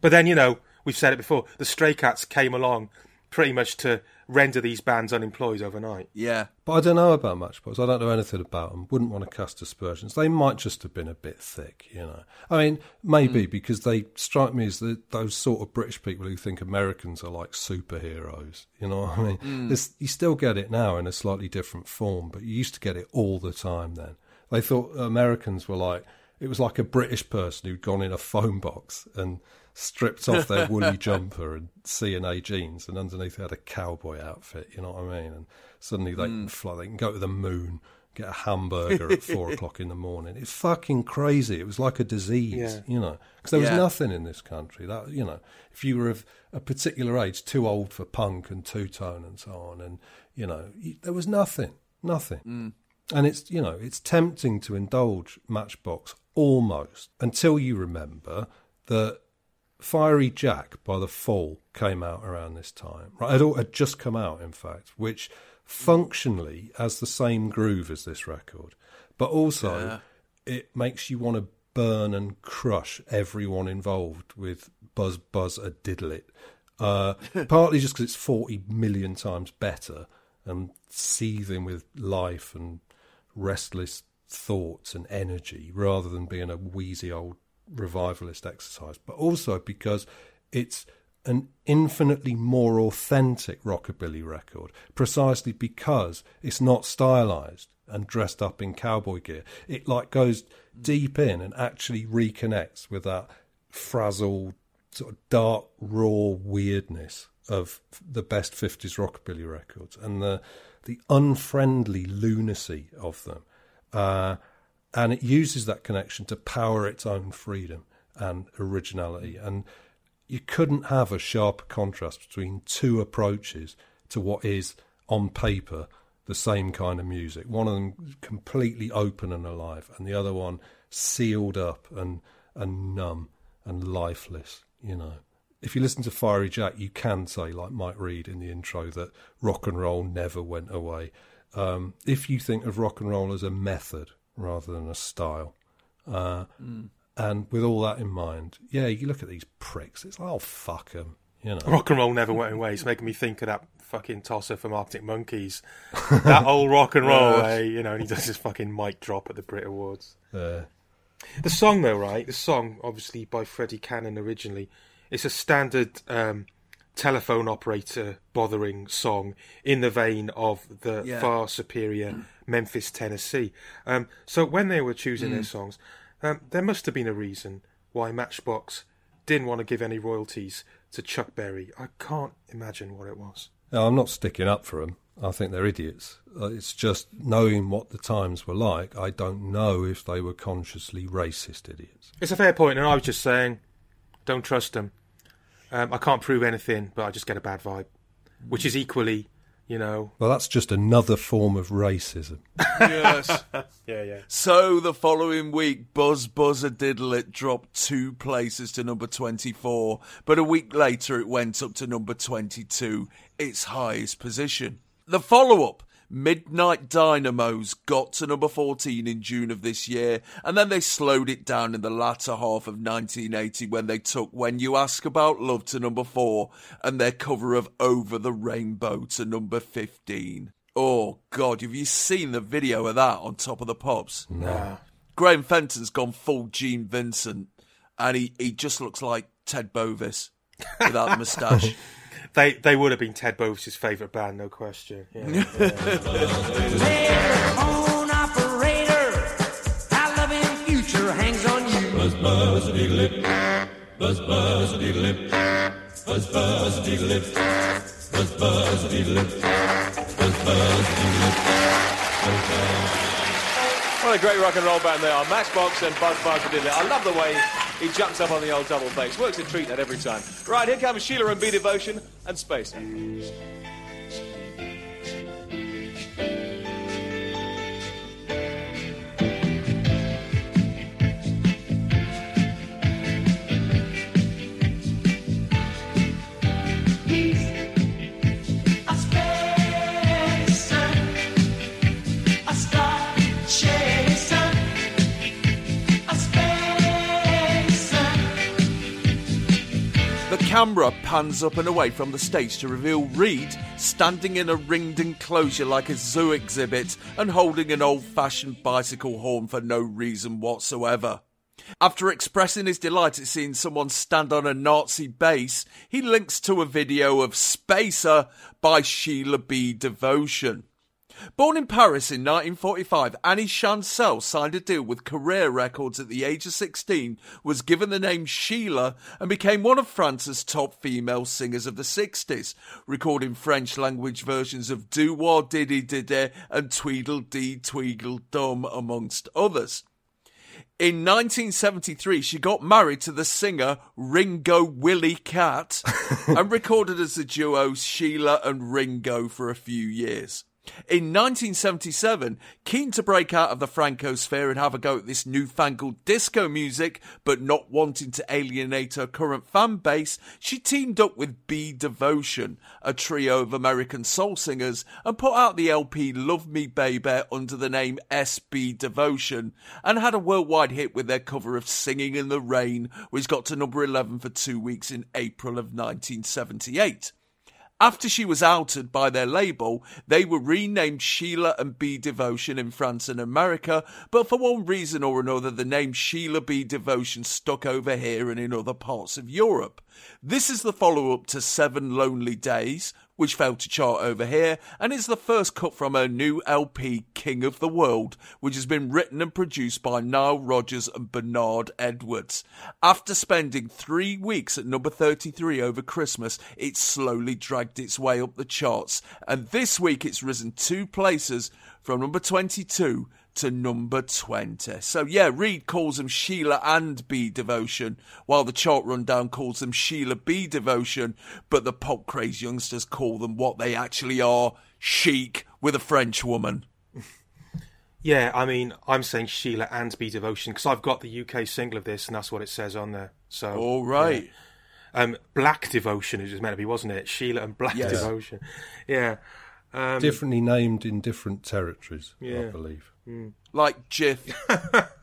But then, you know, we've said it before, the Stray Cats came along pretty much to render these bands unemployed overnight.
Yeah.
But I don't know about Matchbox. I don't know anything about them. Wouldn't want to cast aspersions. They might just have been a bit thick, you know. I mean, maybe because they strike me as the, those sort of British people who think Americans are like superheroes. You know what I mean?
Mm.
You still get it now in a slightly different form, but you used to get it all the time then. They thought Americans were like It was like a British person who'd gone in a phone box and stripped off their woolly jumper and C&A jeans, and underneath they had a cowboy outfit. You know what I mean? And suddenly they can fly. They can go to the moon, get a hamburger at four o'clock in the morning. It's fucking crazy. It was like a disease.
Yeah.
You know, because there was
Yeah.
nothing in this country that you know. If you were of a particular age, too old for punk and two tone and so on, and you know, there was nothing, nothing. Hmm. And it's you know it's tempting to indulge Matchbox almost until you remember that Fiery Jack by the Fall came out around this time. Right, it had just come out, in fact, which functionally has the same groove as this record, but also it makes you want to burn and crush everyone involved with Buzz Buzz a Diddle It. Uh, partly just because it's 40 million times better and seething with life and restless thoughts and energy rather than being a wheezy old revivalist exercise, but also because it's an infinitely more authentic rockabilly record, precisely because it's not stylized and dressed up in cowboy gear. It like goes deep in and actually reconnects with that frazzled, sort of dark, raw weirdness of the best 50s rockabilly records and the the unfriendly lunacy of them. Uh, and it uses that connection to power its own freedom and originality. And you couldn't have a sharper contrast between two approaches to what is, on paper, the same kind of music. One of them completely open and alive, and the other one sealed up and, and numb and lifeless, you know. If you listen to Fiery Jack, you can say, like Mike Read in the intro, that rock and roll never went away. Um, if you think of rock and roll as a method rather than a style, uh, and with all that in mind, yeah, you look at these pricks. It's like, oh fuck them, you know.
Rock and roll never went away. It's making me think of that fucking tosser from Arctic Monkeys. that old rock and roll,
Yes.
eh? You know, and he does his fucking mic drop at the Brit Awards.
Uh,
The song, though, right? The song, obviously by Freddy Cannon originally, it's a standard um, telephone operator bothering song in the vein of the
Yeah.
far superior Memphis, Tennessee. Um, so when they were choosing their
Mm.
songs, um, there must have been a reason why Matchbox didn't want to give any royalties to Chuck Berry. I can't imagine what it was.
No, I'm not sticking up for them. I think they're idiots. Uh, It's just knowing what the times were like. I don't know if they were consciously racist idiots.
It's a fair point, and I was just saying, don't trust them. Um, I can't prove anything, but I just get a bad vibe, which is equally, you know.
Well, that's just another form of racism.
yes.
Yeah, yeah.
So the following week, Buzz Buzzer Diddle It dropped two places to number 24, but a week later it went up to number 22, its highest position. The follow up, Midnight Dynamos, got to number 14 in June of this year, and then they slowed it down in the latter half of 1980 when they took When You Ask About Love to number 4 and their cover of Over the Rainbow to number 15. Oh God, have you seen the video of that on Top of the Pops?
No.
Graham Fenton's gone full Gene Vincent, and he, he just looks like Ted Bovis without the moustache.
They they would have been Ted Bovis's favourite band, no question. Yeah,
Telephone operator, our loving future hangs on you. Buzz, buzz, diddle it. Buzz, buzz, diddle it. Buzz, buzz, diddle it. Buzz, buzz, diddle it. Buzz, buzz,
What a great rock and roll band they are. Matchbox and Buzz Buzz did it. I love the way he jumps up on the old double bass. Works a treat that every time. Right, here comes Sheila and B Devotion and Space.
Camera pans up and away from the stage to reveal Read standing in a ringed enclosure like a zoo exhibit and holding an old fashioned bicycle horn for no reason whatsoever. After expressing his delight at seeing someone stand on a Nazi base, he links to a video of Spacer by Sheila B. Devotion. Born in Paris in 1945, Annie Chancel signed a deal with Carrère Records at the age of 16, was given the name Sheila, and became one of France's top female singers of the 60s, recording French language versions of Doo Wah Diddy Diddy and Tweedle Dee Tweedle Dum, amongst others. In 1973, she got married to the singer Ringo Willy Cat and recorded as the duo Sheila and Ringo for a few years. In 1977, keen to break out of the Franco sphere and have a go at this newfangled disco music, but not wanting to alienate her current fan base, she teamed up with B Devotion, a trio of American soul singers, and put out the LP Love Me Baby under the name SB Devotion, and had a worldwide hit with their cover of Singing in the Rain, which got to number 11 for two weeks in April of 1978. After she was outed by their label, they were renamed Sheila and B Devotion in France and America, but for one reason or another, the name Sheila B Devotion stuck over here and in other parts of Europe. This is the follow up to Seven Lonely Days, which failed to chart over here, and is the first cut from her new LP, King of the World, which has been written and produced by Nile Rodgers and Bernard Edwards. After spending three weeks at number 33 over Christmas, it slowly dragged its way up the charts, and this week it's risen two places from number 22 to number 20. So, yeah, Read calls them Sheila and B Devotion, while the chart rundown calls them Sheila B Devotion, but the pop crazed youngsters call them what they actually are Chic with a French woman.
Yeah, I mean, I'm saying Sheila and B Devotion because I've got the UK single of this, and that's what it says on there. So,
All right.
yeah. Um, Black Devotion it was meant to be, wasn't it? Sheila and Black
Yes.
Devotion. Yeah. Um,
Differently named in different territories, I
Yeah.
Believe.
Like Jif.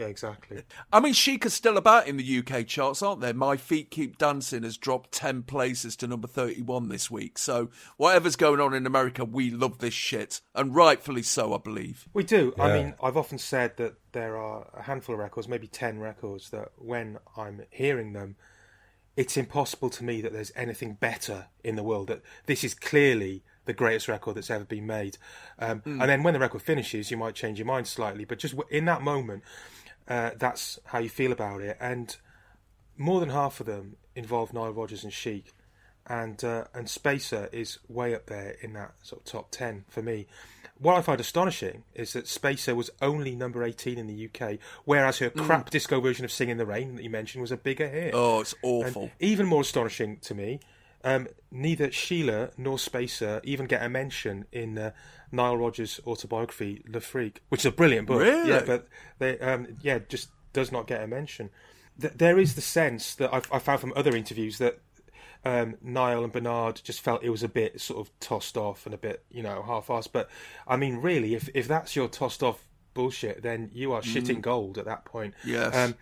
Yeah, exactly.
I mean, Chic are still about in the UK charts, aren't they? My Feet Keep Dancing has dropped 10 places to number 31 this week. So, whatever's going on in America, we love this shit. And rightfully so, I believe.
We do. I mean, I've often said that there are a handful of records, maybe 10 records, that when I'm hearing them, it's impossible to me that there's anything better in the world. That this is clearly the greatest record that's ever been made. Um, And then when the record finishes, you might change your mind slightly. But just in that moment, uh, that's how you feel about it. And more than half of them involve Nile Rodgers and Chic, and uh, and Spacer is way up there in that sort of top ten for me. What I find astonishing is that Spacer was only number eighteen in the UK, whereas her crap disco version of "Sing in the Rain" that you mentioned was a bigger hit.
Oh, it's
And
awful.
even more astonishing to me, um, neither Sheila nor Spacer even get a mention in uh, Nile Rodgers' autobiography, Le Freak, which is a brilliant book.
Really?
Yeah, but they, um, yeah, just does not get a mention. Th- there is the sense that I've, I found from other interviews that um, Nile and Bernard just felt it was a bit sort of tossed off and a bit, you know, half-assed. But I mean, really, if if that's your tossed off bullshit, then you are shitting gold at that point.
Yes.
Um,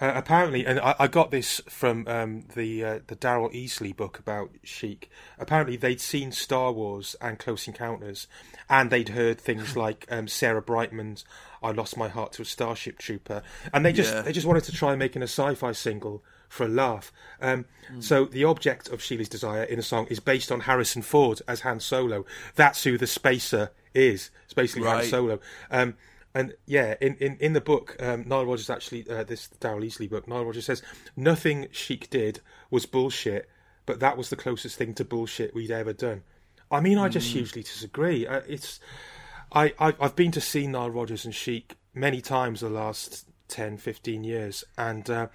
uh, apparently, and I, I got this from um, the uh, the Daryl Easlea book about Chic. Apparently, they'd seen Star Wars and Close Encounters, and they'd heard things like um, Sarah Brightman's "I Lost My Heart to a Starship Trooper," and they just
Yeah.
they just wanted to try making a sci-fi single for a laugh. Um, So the object of Sheila's desire in a song is based on Harrison Ford as Han Solo. That's who the spacer is. It's basically Han
Right.
Solo. And yeah, in, in, in the book, um, Nile Rodgers actually, uh, this Daryl Easlea book, Nile Rodgers says, nothing Chic did was bullshit, but that was the closest thing to bullshit we'd ever done. I mean, I just hugely disagree. Uh, it's, I, I, I've been to see Nile Rodgers and Chic many times the last 10, 15 years, and uh,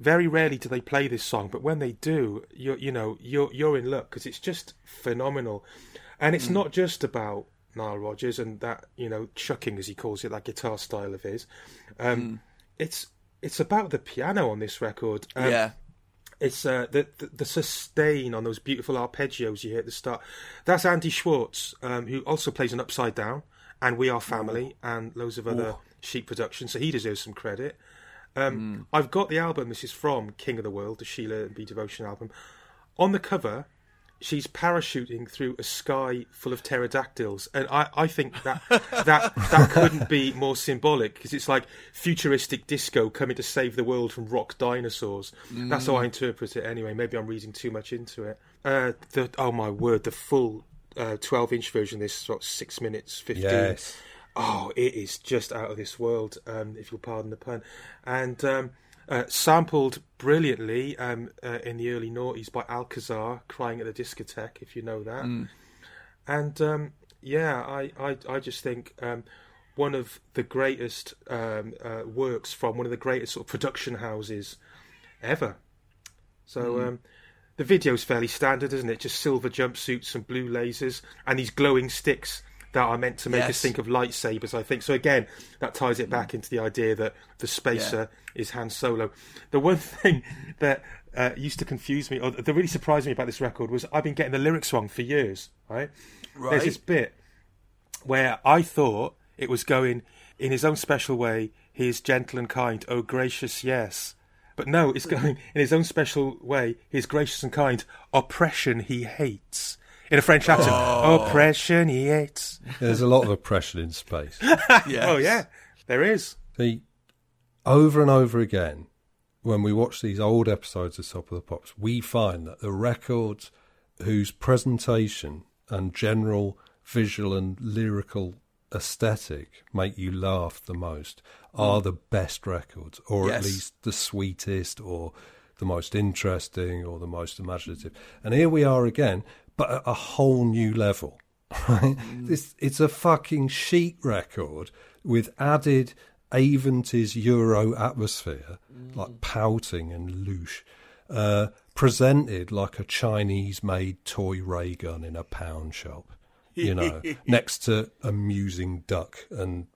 very rarely do they play this song, but when they do, you're you know you're you're in luck because it's just phenomenal, and it's not just about Nile Rodgers and that you know chucking as he calls it that guitar style of his. Um, It's it's about the piano on this record. Um,
yeah.
it's uh, the, the the sustain on those beautiful arpeggios you hear at the start. That's Andy Schwartz, um, who also plays an Upside Down and We Are Family and loads of other Chic productions. So he deserves some credit. Um, I've got the album. This is from King of the World, the Sheila and B Devotion album. On the cover, she's parachuting through a sky full of pterodactyls, and I, I think that that that couldn't be more symbolic because it's like futuristic disco coming to save the world from rock dinosaurs. That's how I interpret it. Anyway, maybe I'm reading too much into it. Uh, the oh my word, the full uh, 12 inch version. This sort of six minutes 15.
Yes.
Oh, it is just out of this world, um, if you'll pardon the pun. And um, uh, sampled brilliantly um, uh, in the early noughties by Alcazar, crying at the discotheque, if you know that.
Mm.
And um, yeah, I, I, I just think um, one of the greatest um, uh, works from one of the greatest sort of production houses ever. So
Mm.
um, the video's fairly standard, isn't it? Just silver jumpsuits and blue lasers and these glowing sticks that are meant to make us
Yes.
think of lightsabers, I think. So again, that ties it back into the idea that the spacer is Han Solo. The one thing that uh, used to confuse me, or that really surprised me about this record, was I've been getting the lyrics wrong for years, right?
Right.
There's this bit where I thought it was going, in his own special way, he is gentle and kind, oh gracious, yes. But no, it's going, in his own special way, he is gracious and kind, oppression he hates. In a French accent,
Oh.
oh oppression he hates.
There's a lot of oppression in space.
Oh, yeah, there is.
See, over and over again, when we watch these old episodes of Top of the Pops, we find that the records whose presentation and general visual and lyrical aesthetic make you laugh the most are the best records, or at least the sweetest, or the most interesting, or the most imaginative. And here we are again, but at a whole new level. Right? This it's a fucking Chic record with added Aventis Euro atmosphere, like pouting and louche, uh, presented like a Chinese made toy ray gun in a pound shop. You know, next to amusing duck and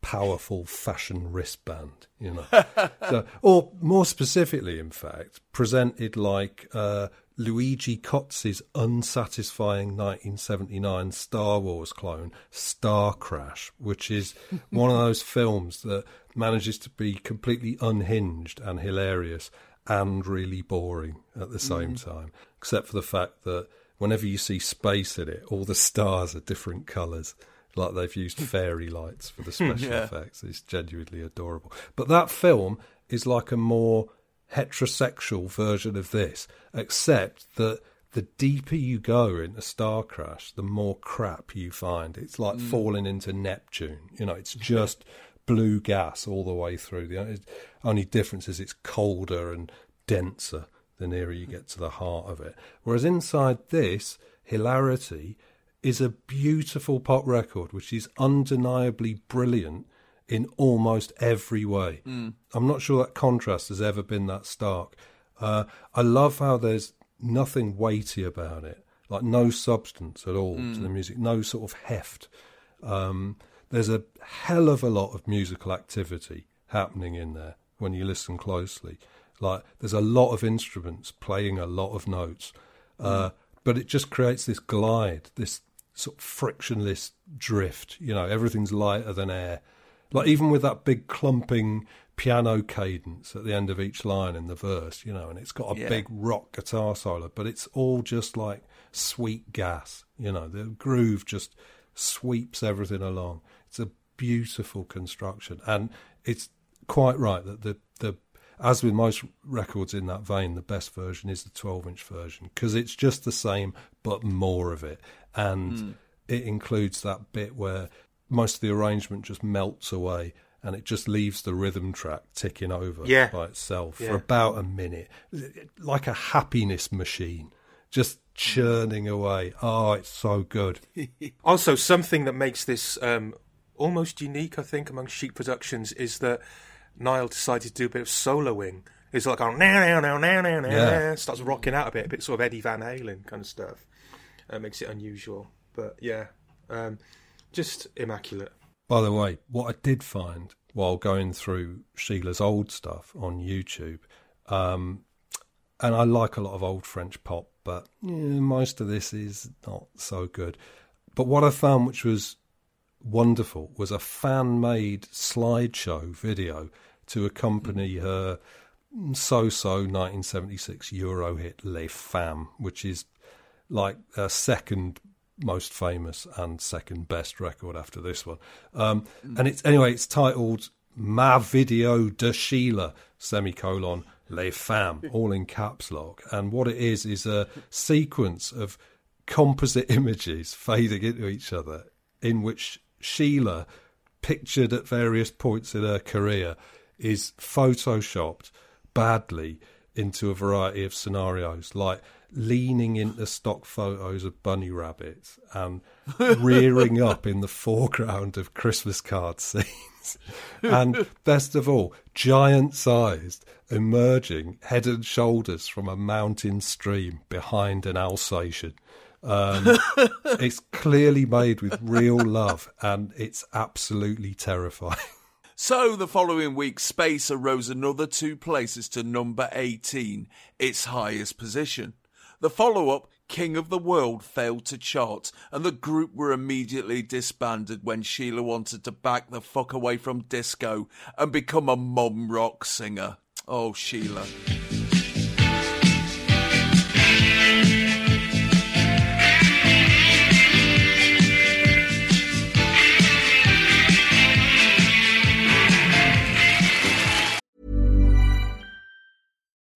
powerful fashion wristband, you know. so, or more specifically, in fact, presented like uh, Luigi Cozzi's unsatisfying 1979 Star Wars clone, Star Crash, which is one of those films that manages to be completely unhinged and hilarious and really boring at the same mm. time, except for the fact that whenever you see space in it, all the stars are different colours. Like they've used fairy lights for the special
Yeah.
effects. It's genuinely adorable. But that film is like a more heterosexual version of this, except that the deeper you go into Star Crash, the more crap you find. It's like
Mm.
falling into Neptune. You know, it's just blue gas all the way through. The only- only difference is it's colder and denser the nearer you get to the heart of it. Whereas inside this, hilarity is a beautiful pop record, which is undeniably brilliant in almost every way.
Mm.
I'm not sure that contrast has ever been that stark. Uh, I love how there's nothing weighty about it, like no substance at all to
Mm.
the music, no sort of heft. Um, there's a hell of a lot of musical activity happening in there when you listen closely. Like there's a lot of instruments playing a lot of notes, uh, but it just creates this glide, this sort of frictionless drift. You know, everything's lighter than air. Like even with that big clumping piano cadence at the end of each line in the verse, you know, and it's got a
Yeah.
big rock guitar solo, but it's all just like sweet gas. You know, the groove just sweeps everything along. It's a beautiful construction, and it's quite right that the the as with most records in that vein, the best version is the 12 inch version because it's just the same but more of it, and
Mm.
it includes that bit where most of the arrangement just melts away. And it just leaves the rhythm track ticking over
Yeah.
by itself
Yeah.
for about a minute, like a happiness machine, just churning away. Oh, it's so good.
Also, something that makes this um, almost unique, I think, among Chic productions is that Nile decided to do a bit of soloing. It's like going now, now, now, now, now, now, starts rocking out a bit, a bit sort of Eddie Van Halen kind of stuff. Uh, makes it unusual, but yeah, um, just immaculate.
By the way, what I did find while going through Sheila's old stuff on YouTube, um, and I like a lot of old French pop, but yeah, most of this is not so good. But what I found, which was wonderful, was a fan made slideshow video to accompany her so so 1976 Euro hit Les Femmes, which is like a second most famous and second best record after this one. Um, And it's anyway, it's titled Ma Video de Sheila semicolon Les Femmes, all in caps lock. And what it is is a sequence of composite images fading into each other, in which Sheila, pictured at various points in her career, is photoshopped badly into a variety of scenarios, like leaning into stock photos of bunny rabbits and rearing up in the foreground of Christmas card scenes. and best of all, giant sized, emerging head and shoulders from a mountain stream behind an Alsatian. Um, it's clearly made with real love and it's absolutely terrifying.
So the following week, Spacer rose another two places to number 18, its highest position. The follow up, King of the World, failed to chart, and the group were immediately disbanded when Sheila wanted to back the fuck away from disco and become a mum rock singer. Oh, Sheila.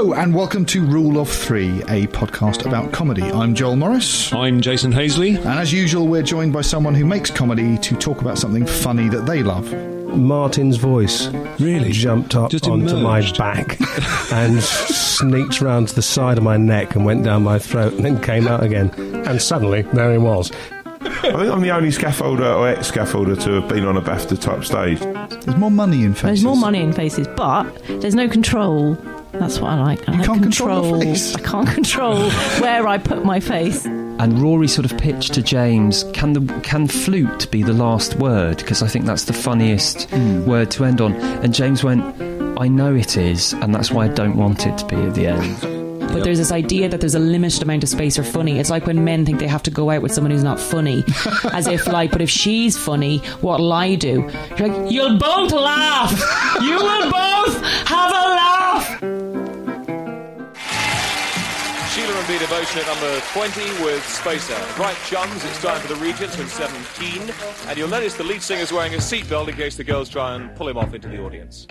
Hello and welcome to Rule of Three, a podcast about comedy. I'm Joel Morris.
I'm Jason Hazeley.
And as usual, we're joined by someone who makes comedy to talk about something funny that they love.
Martin's voice
really
jumped up
Just
onto
emerged.
my back and sneaked round to the side of my neck and went down my throat and then came out again. And suddenly, there he was.
I think I'm the only scaffolder or ex scaffolder to have been on a BAFTA type stage.
There's more money in faces.
There's more money in faces, but there's no control. That's what I like. I
You
like
can't control your
control.
face.
I can't control where I put my face.
And Rory sort of pitched to James, can the can flute be the last word? Because I think that's the funniest hmm. word to end on. And James went, I know it is, and that's why I don't want it to be at the end.
But there's this idea that there's a limited amount of space for funny. It's like when men think they have to go out with someone who's not funny. As if, like, but if she's funny, what'll I do? You're like, you'll both laugh! You will both have a laugh!
Devotion at number 20 with Spacer. Right, chums, it's time for the Regents with 17. And you'll notice the lead singer's wearing a seatbelt in case the girls try and pull him off into the audience.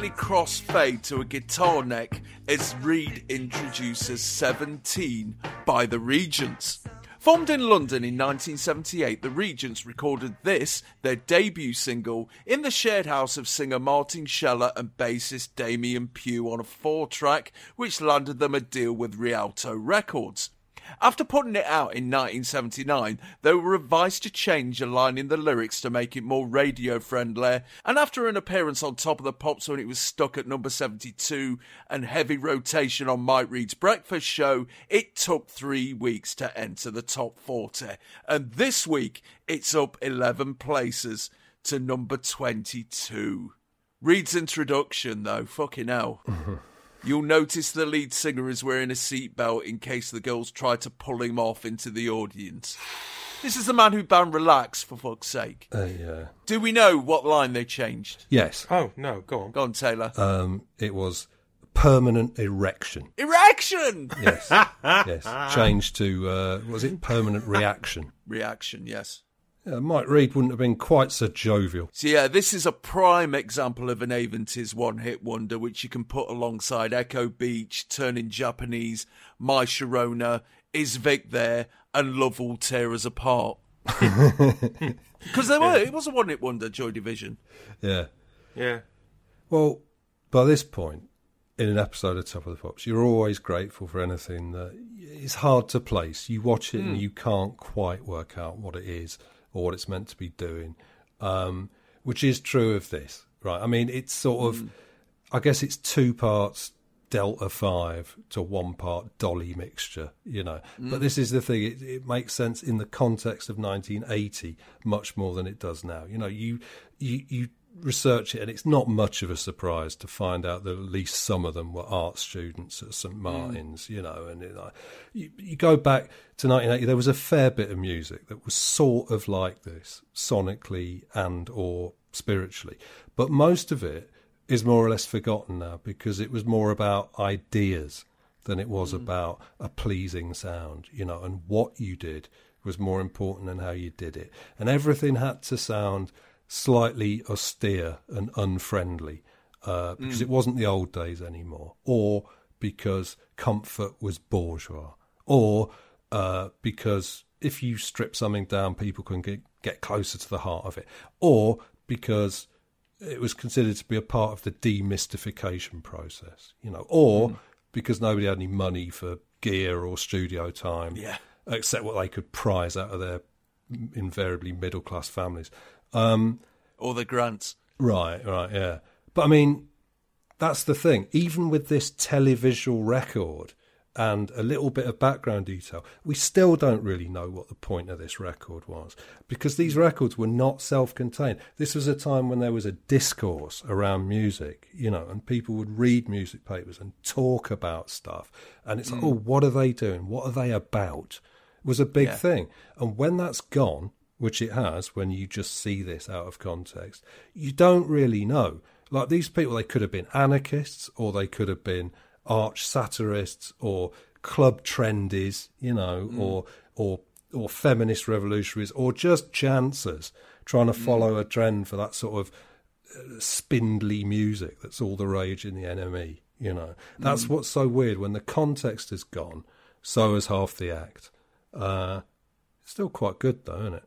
Immediately cross fade to a guitar neck as Read introduces 17 by the Regents. Formed in London in 1978, the Regents recorded this, their debut single, in the shared house of singer Martin Scheller and bassist Damien Pugh on a four track, which landed them a deal with Rialto Records. After putting it out in 1979, they were advised to change a line in the lyrics to make it more radio friendly, and after an appearance on Top of the Pops when it was stuck at number 72 and heavy rotation on Mike Read's Breakfast Show, it took three weeks to enter the top 40. And this week, it's up 11 places to number 22. Read's introduction, though, fucking hell. You'll notice the lead singer is wearing a seatbelt in case the girls try to pull him off into the audience. This is the man who banned Relax, for fuck's sake.
Uh, yeah.
Do we know what line they changed?
Yes.
Oh, no, go on.
Go on, Taylor.
Um, it was permanent erection.
Erection.
Yes, yes. Changed to uh, was it permanent reaction?
Reaction. Yes.
Yeah, Mike Read wouldn't have been quite so jovial.
So yeah, this is a prime example of an Aventies one-hit wonder, which you can put alongside Echo Beach, Turning Japanese, My Sharona, Is Vic There, and Love Will Tear Us Apart. Because there were, it was a one-hit wonder, Joy Division.
Yeah.
Yeah.
Well, by this point in an episode of Top of the Pops, you're always grateful for anything that is hard to place. You watch it and
Mm.
you can't quite work out what it is or what it's meant to be doing, um, which is true of this, right? I mean, it's sort of, I guess it's two parts Delta 5 to one part Dolly mixture, you know.
Mm.
But this is the thing, it, it makes sense in the context of 1980 much more than it does now. You know, you, you, you research it and it's not much of a surprise to find out that at least some of them were art students at St hmm. Martin's, you know, and it, like, you, you go back to 1980, there was a fair bit of music that was sort of like this, sonically and or spiritually. But most of it is more or less forgotten now because it was more about ideas than it was hmm. about a pleasing sound, you know, and what you did was more important than how you did it. And everything had to sound slightly austere and unfriendly uh, because
Mm.
it wasn't the old days anymore, or because comfort was bourgeois, or uh, because if you strip something down, people can get, get closer to the heart of it, or because it was considered to be a part of the demystification process, you know, or because nobody had any money for gear or studio time,
Yeah.
except what they could prize out of their invariably middle class families. Um,
Or the grants.
Right, right, yeah. But I mean, that's the thing. Even with this televisual record and a little bit of background detail, we still don't really know what the point of this record was because these records were not self contained. This was a time when there was a discourse around music, you know, and people would read music papers and talk about stuff. And it's like,
Mm.
oh, what are they doing? What are they about? It was a big
Yeah.
thing. And when that's gone, which it has when you just see this out of context, you don't really know. Like these people, they could have been anarchists or they could have been arch satirists or club trendies, you know, or or or feminist revolutionaries or just chancers trying to follow a trend for that sort of uh, spindly music that's all the rage in the NME. You know, that's
Mm.
what's so weird. When the context is gone, so is half the act. Uh, it's still quite good though, isn't it?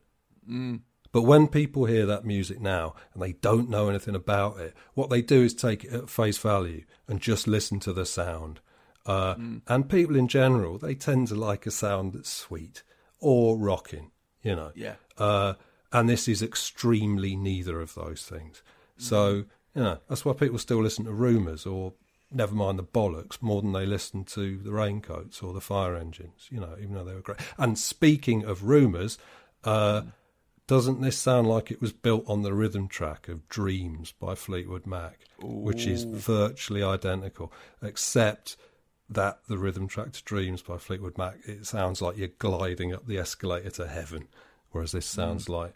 Mm.
But when people hear that music now and they don't know anything about it, what they do is take it at face value and just listen to the sound. Uh,
Mm.
And people in general, they tend to like a sound that's sweet or rocking, you know.
Yeah.
Uh, and this is extremely neither of those things. So, you know, that's why people still listen to rumours or never mind the bollocks more than they listen to the raincoats or the fire engines, you know, even though they were great. And speaking of rumours, uh, doesn't this sound like it was built on the rhythm track of Dreams by Fleetwood Mac, which is virtually identical, except that the rhythm track to Dreams by Fleetwood Mac, it sounds like you're gliding up the escalator to heaven, whereas this sounds like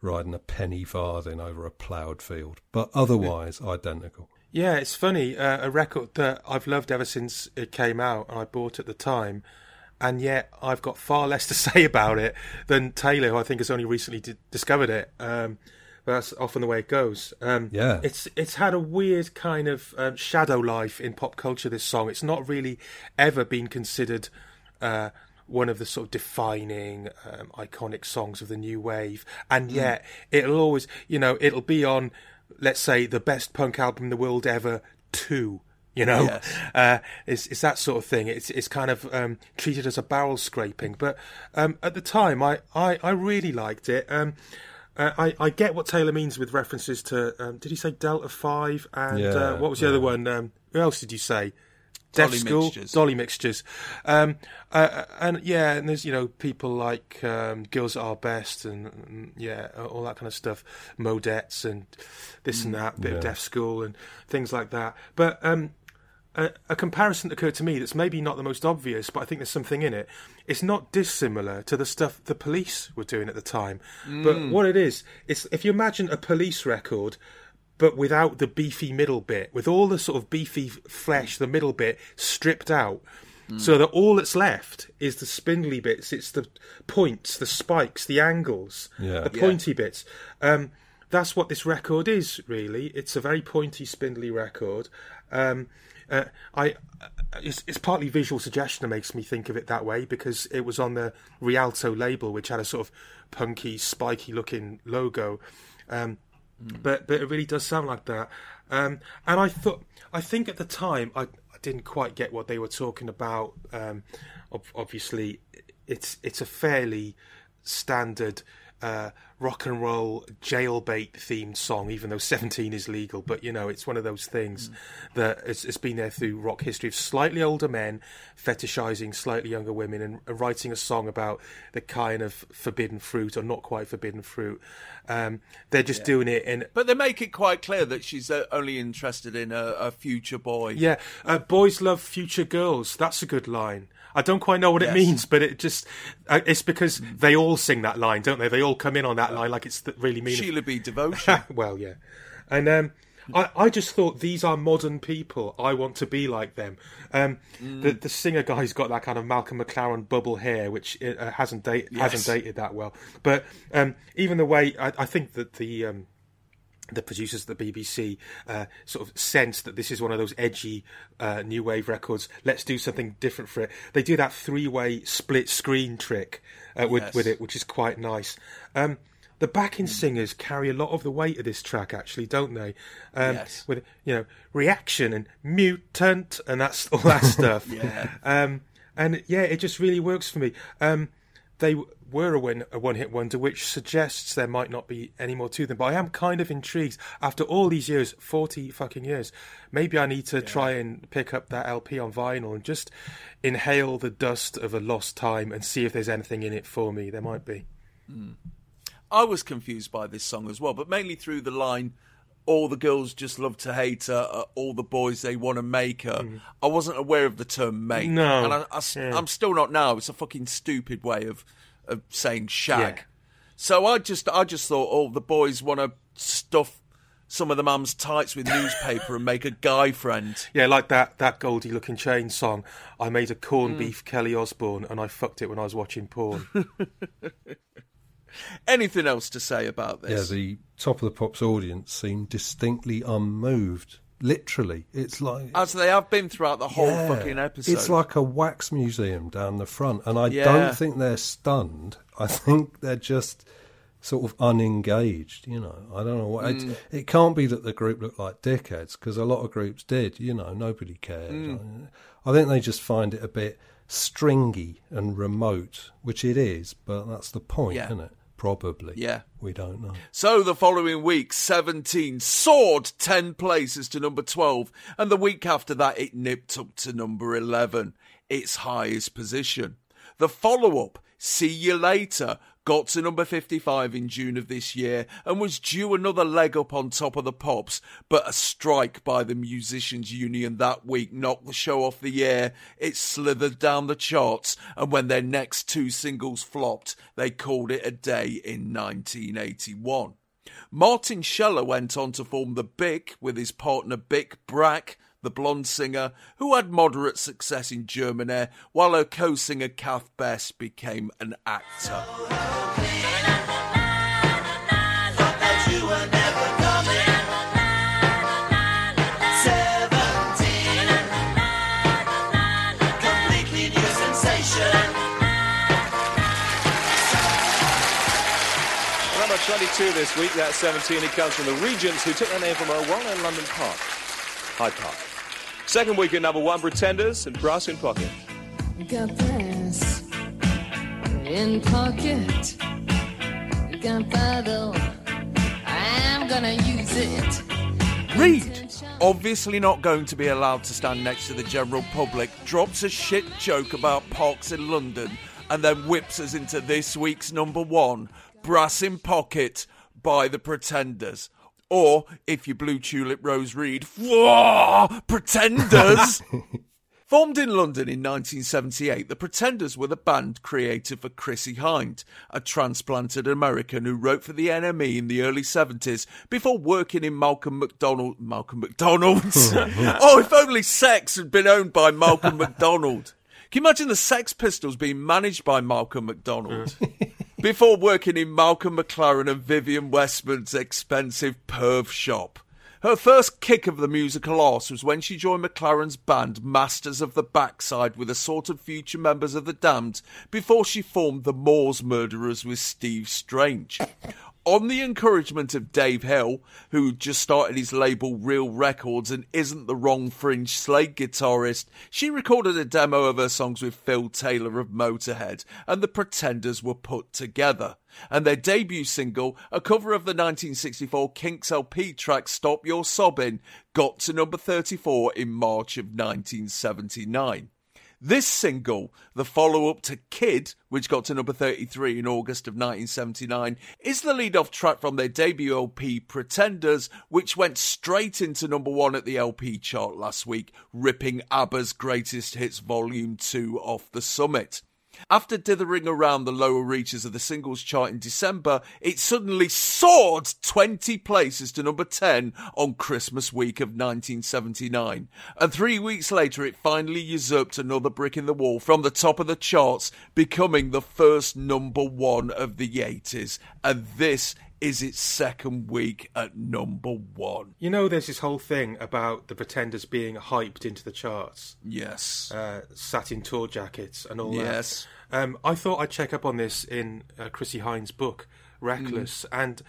riding a penny farthing over a ploughed field, but otherwise identical.
Yeah, it's funny. Uh, a record that I've loved ever since it came out, and I bought at the time, and yet I've got far less to say about it than Taylor, who I think has only recently d- discovered it. Um, but that's often the way it goes. Um,
Yeah.
it's it's had a weird kind of um, shadow life in pop culture. This song, it's not really ever been considered. Uh, one of the sort of defining, um, iconic songs of the new wave, and
Mm.
yet it'll always, you know, it'll be on, let's say, the best punk album in the world ever, two. You know,
Yes.
uh, it's it's that sort of thing. It's it's kind of um, treated as a barrel scraping, but um, at the time, I, I, I really liked it. Um, uh, I I get what Taylor means with references to. Um, did he say Delta Five and
Yeah,
uh, what was the
yeah.
other one? Um, who else did you say?
Dolly
Deaf School,
Mixtures.
Dolly Mixtures, um, uh, and yeah, and there's you know people like um, Girls at Our Best and, and yeah, all that kind of stuff, Modettes and this and that, bit
Yeah.
of Deaf School and things like that. But um, a, a comparison that occurred to me that's maybe not the most obvious, but I think there's something in it. It's not dissimilar to the stuff the police were doing at the time. But
Mm.
what it is, it's if you imagine a police record but without the beefy middle bit, with all the sort of beefy flesh, the middle bit stripped out. So that all that's left is the spindly bits. It's the points, the spikes, the angles,
Yeah.
the
Yeah.
pointy bits. Um, that's what this record is, really. It's a very pointy, spindly record. Um, uh, I, uh, it's, it's partly visual suggestion that makes me think of it that way because it was on the Rialto label, which had a sort of punky, spiky-looking logo. Um, but but it really does sound like that. Um, and I thought, I think at the time, I, I didn't quite get what they were talking about. Um, ob- obviously, it's it's a fairly standard uh, rock and roll jailbait themed song, even though 17 is legal. But you know, it's one of those things that has, has been there through rock history of slightly older men fetishizing slightly younger women and, and writing a song about the kind of forbidden fruit or not quite forbidden fruit. Um, they're just doing it in
But they make it quite clear that she's uh, only interested in a, a future boy.
Yeah, uh, boys love future girls. That's a good line. I don't quite know what it means, but it just uh, it's because they all sing that line, don't they? They all come in on that line like it's really meaningful.
Sheila B. Devotion.
well, yeah, and um, I, I just thought these are modern people. I want to be like them. Um, The the singer guy's got that kind of Malcolm McLaren bubble hair, which uh, hasn't date,
Yes.
hasn't dated that well. But um, even the way I, I think that the um, the producers of the BBC uh, sort of sense that this is one of those edgy uh, new wave records. Let's do something different for it. They do that three way split screen trick uh, with
Yes.
with it, which is quite nice. Um, the backing singers carry a lot of the weight of this track, actually, don't they? Um,
Yes.
With you know reaction and mutant and that's all that stuff.
Yeah.
Um, and yeah, it just really works for me. Um, they were a, win- a one-hit wonder, which suggests there might not be any more to them. But I am kind of intrigued. After all these years, forty fucking years, maybe I need to try and pick up that LP on vinyl and just inhale the dust of a lost time and see if there's anything in it for me. There might be.
I was confused by this song as well, but mainly through the line, all the girls just love to hate her, uh, all the boys they want to make her. I wasn't aware of the term mate.
Mm. No.
And I,
Yeah.
am still not now. It's a fucking stupid way of, of saying shag.
Yeah.
So I just, I just thought, oh, the boys want to stuff some of the mum's tights with newspaper and make a guy friend.
Yeah, like that that Goldie Lookin Chain song. I made a corned
Mm.
beef Kelly Osbourne and I fucked it when I was watching porn.
Anything else to say about this?
Yeah, the Top of the Pops audience seemed distinctly unmoved. Literally, it's like
As they have been throughout the whole
Yeah.
fucking episode.
It's like a wax museum down the front, and I
Yeah.
don't think they're stunned. I think they're just sort of unengaged. You know, I don't know what.
Mm.
It, it can't be that the group looked like dickheads because a lot of groups did. You know, nobody cared.
Mm.
I think they just find it a bit stringy and remote, which it is. But that's the point,
Yeah.
isn't it? Probably.
Yeah.
We don't know.
So the following week, 17 soared 10 places to number 12, and the week after that, it nipped up to number 11, its highest position. The follow up, See You Later, got to number 55 in June of this year and was due another leg up on top of the pops, but a strike by the Musicians Union that week knocked the show off the air. It slithered down the charts, and when their next two singles flopped, they called it a day in 1981. Martin Scheller went on to form the Bick with his partner Bic Brac, the blonde singer, who had moderate success in Germany, while her co-singer Kath Best became an actor.
Number 22 this week, that's 17. It comes from the Regents, who took their name from a well-known London park, Hyde Park. Second week at number one, Pretenders and Brass in Pocket.
Got brass in pocket. Gunpowder. I'm gonna use it.
Read, obviously not going to be allowed to stand next to the general public, drops a shit joke about parks in London and then whips us into this week's number one, Brass in Pocket by the Pretenders. Or, if you blue tulip Rose Read, Pretenders! Formed in London in 1978, the Pretenders were the band created for Chrissie Hynde, a transplanted American who wrote for the NME in the early 70s before working in Malcolm McDonald. Malcolm McDonald's? oh, if only Sex had been owned by Malcolm McDonald. Can you imagine the Sex Pistols being managed by Malcolm McDonald? Before working in Malcolm McLaren and Vivienne Westwood's expensive perv shop. Her first kick of the musical arse was when she joined McLaren's band Masters of the Backside with assorted future members of the Damned before she formed the Moors Murderers with Steve Strange. On the encouragement of Dave Hill, who just started his label Real Records and isn't the wrong fringe Slade guitarist, she recorded a demo of her songs with Phil Taylor of Motorhead, and the Pretenders were put together. And their debut single, a cover of the 1964 Kinks LP track Stop Your Sobbing, got to number 34 in March of 1979. This single, the follow up to Kid, which got to number 33 in August of 1979, is the lead off track from their debut LP Pretenders, which went straight into number one at the LP chart last week, ripping ABBA's Greatest Hits Volume 2 off the summit. After dithering around the lower reaches of the singles chart in December, it suddenly soared 20 places to number 10 on Christmas week of 1979. And three weeks later, it finally usurped another brick in the wall from the top of the charts, becoming the first number one of the 80s. And this is its second week at number one.
You know, there's this whole thing about the Pretenders being hyped into the charts.
Yes.
Uh, satin tour jackets and all
Yes.
that. Um, I thought I'd check up on this in uh, Chrissie Hynde's book, Reckless, and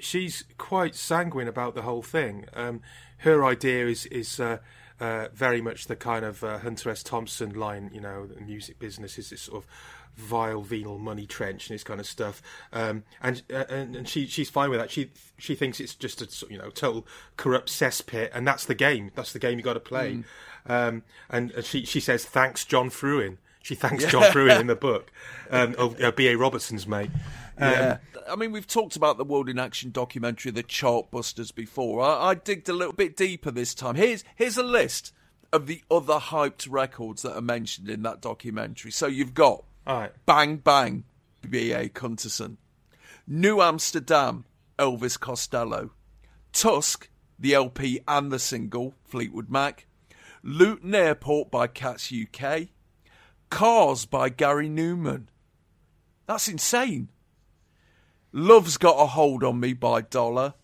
she's quite sanguine about the whole thing. Um, her idea is is uh, uh, very much the kind of uh, Hunter S. Thompson line. You know, the music business is this sort of vile venal money trench and this kind of stuff. Um, and, uh, and and she she's fine with that. She she thinks it's just a you know total corrupt cesspit, and that's the game. That's the game you got to play.
Mm.
Um, and she she says thanks John Fruin. She thanks
Yeah.
John Fruin in the book. Um, of uh, B. A. Robertson's mate. Um,
yeah. I mean, we've talked about the World in Action documentary, The Chartbusters, before. I, I digged a little bit deeper this time. Here's here's a list of the other hyped records that are mentioned in that documentary. So you've got
right.
Bang Bang, B.A. Cunterson, New Amsterdam, Elvis Costello, Tusk, the LP and the single, Fleetwood Mac, Luton Airport by Cats UK, Cars by Gary Numan. That's insane. Love's Got a Hold on Me by Dollar.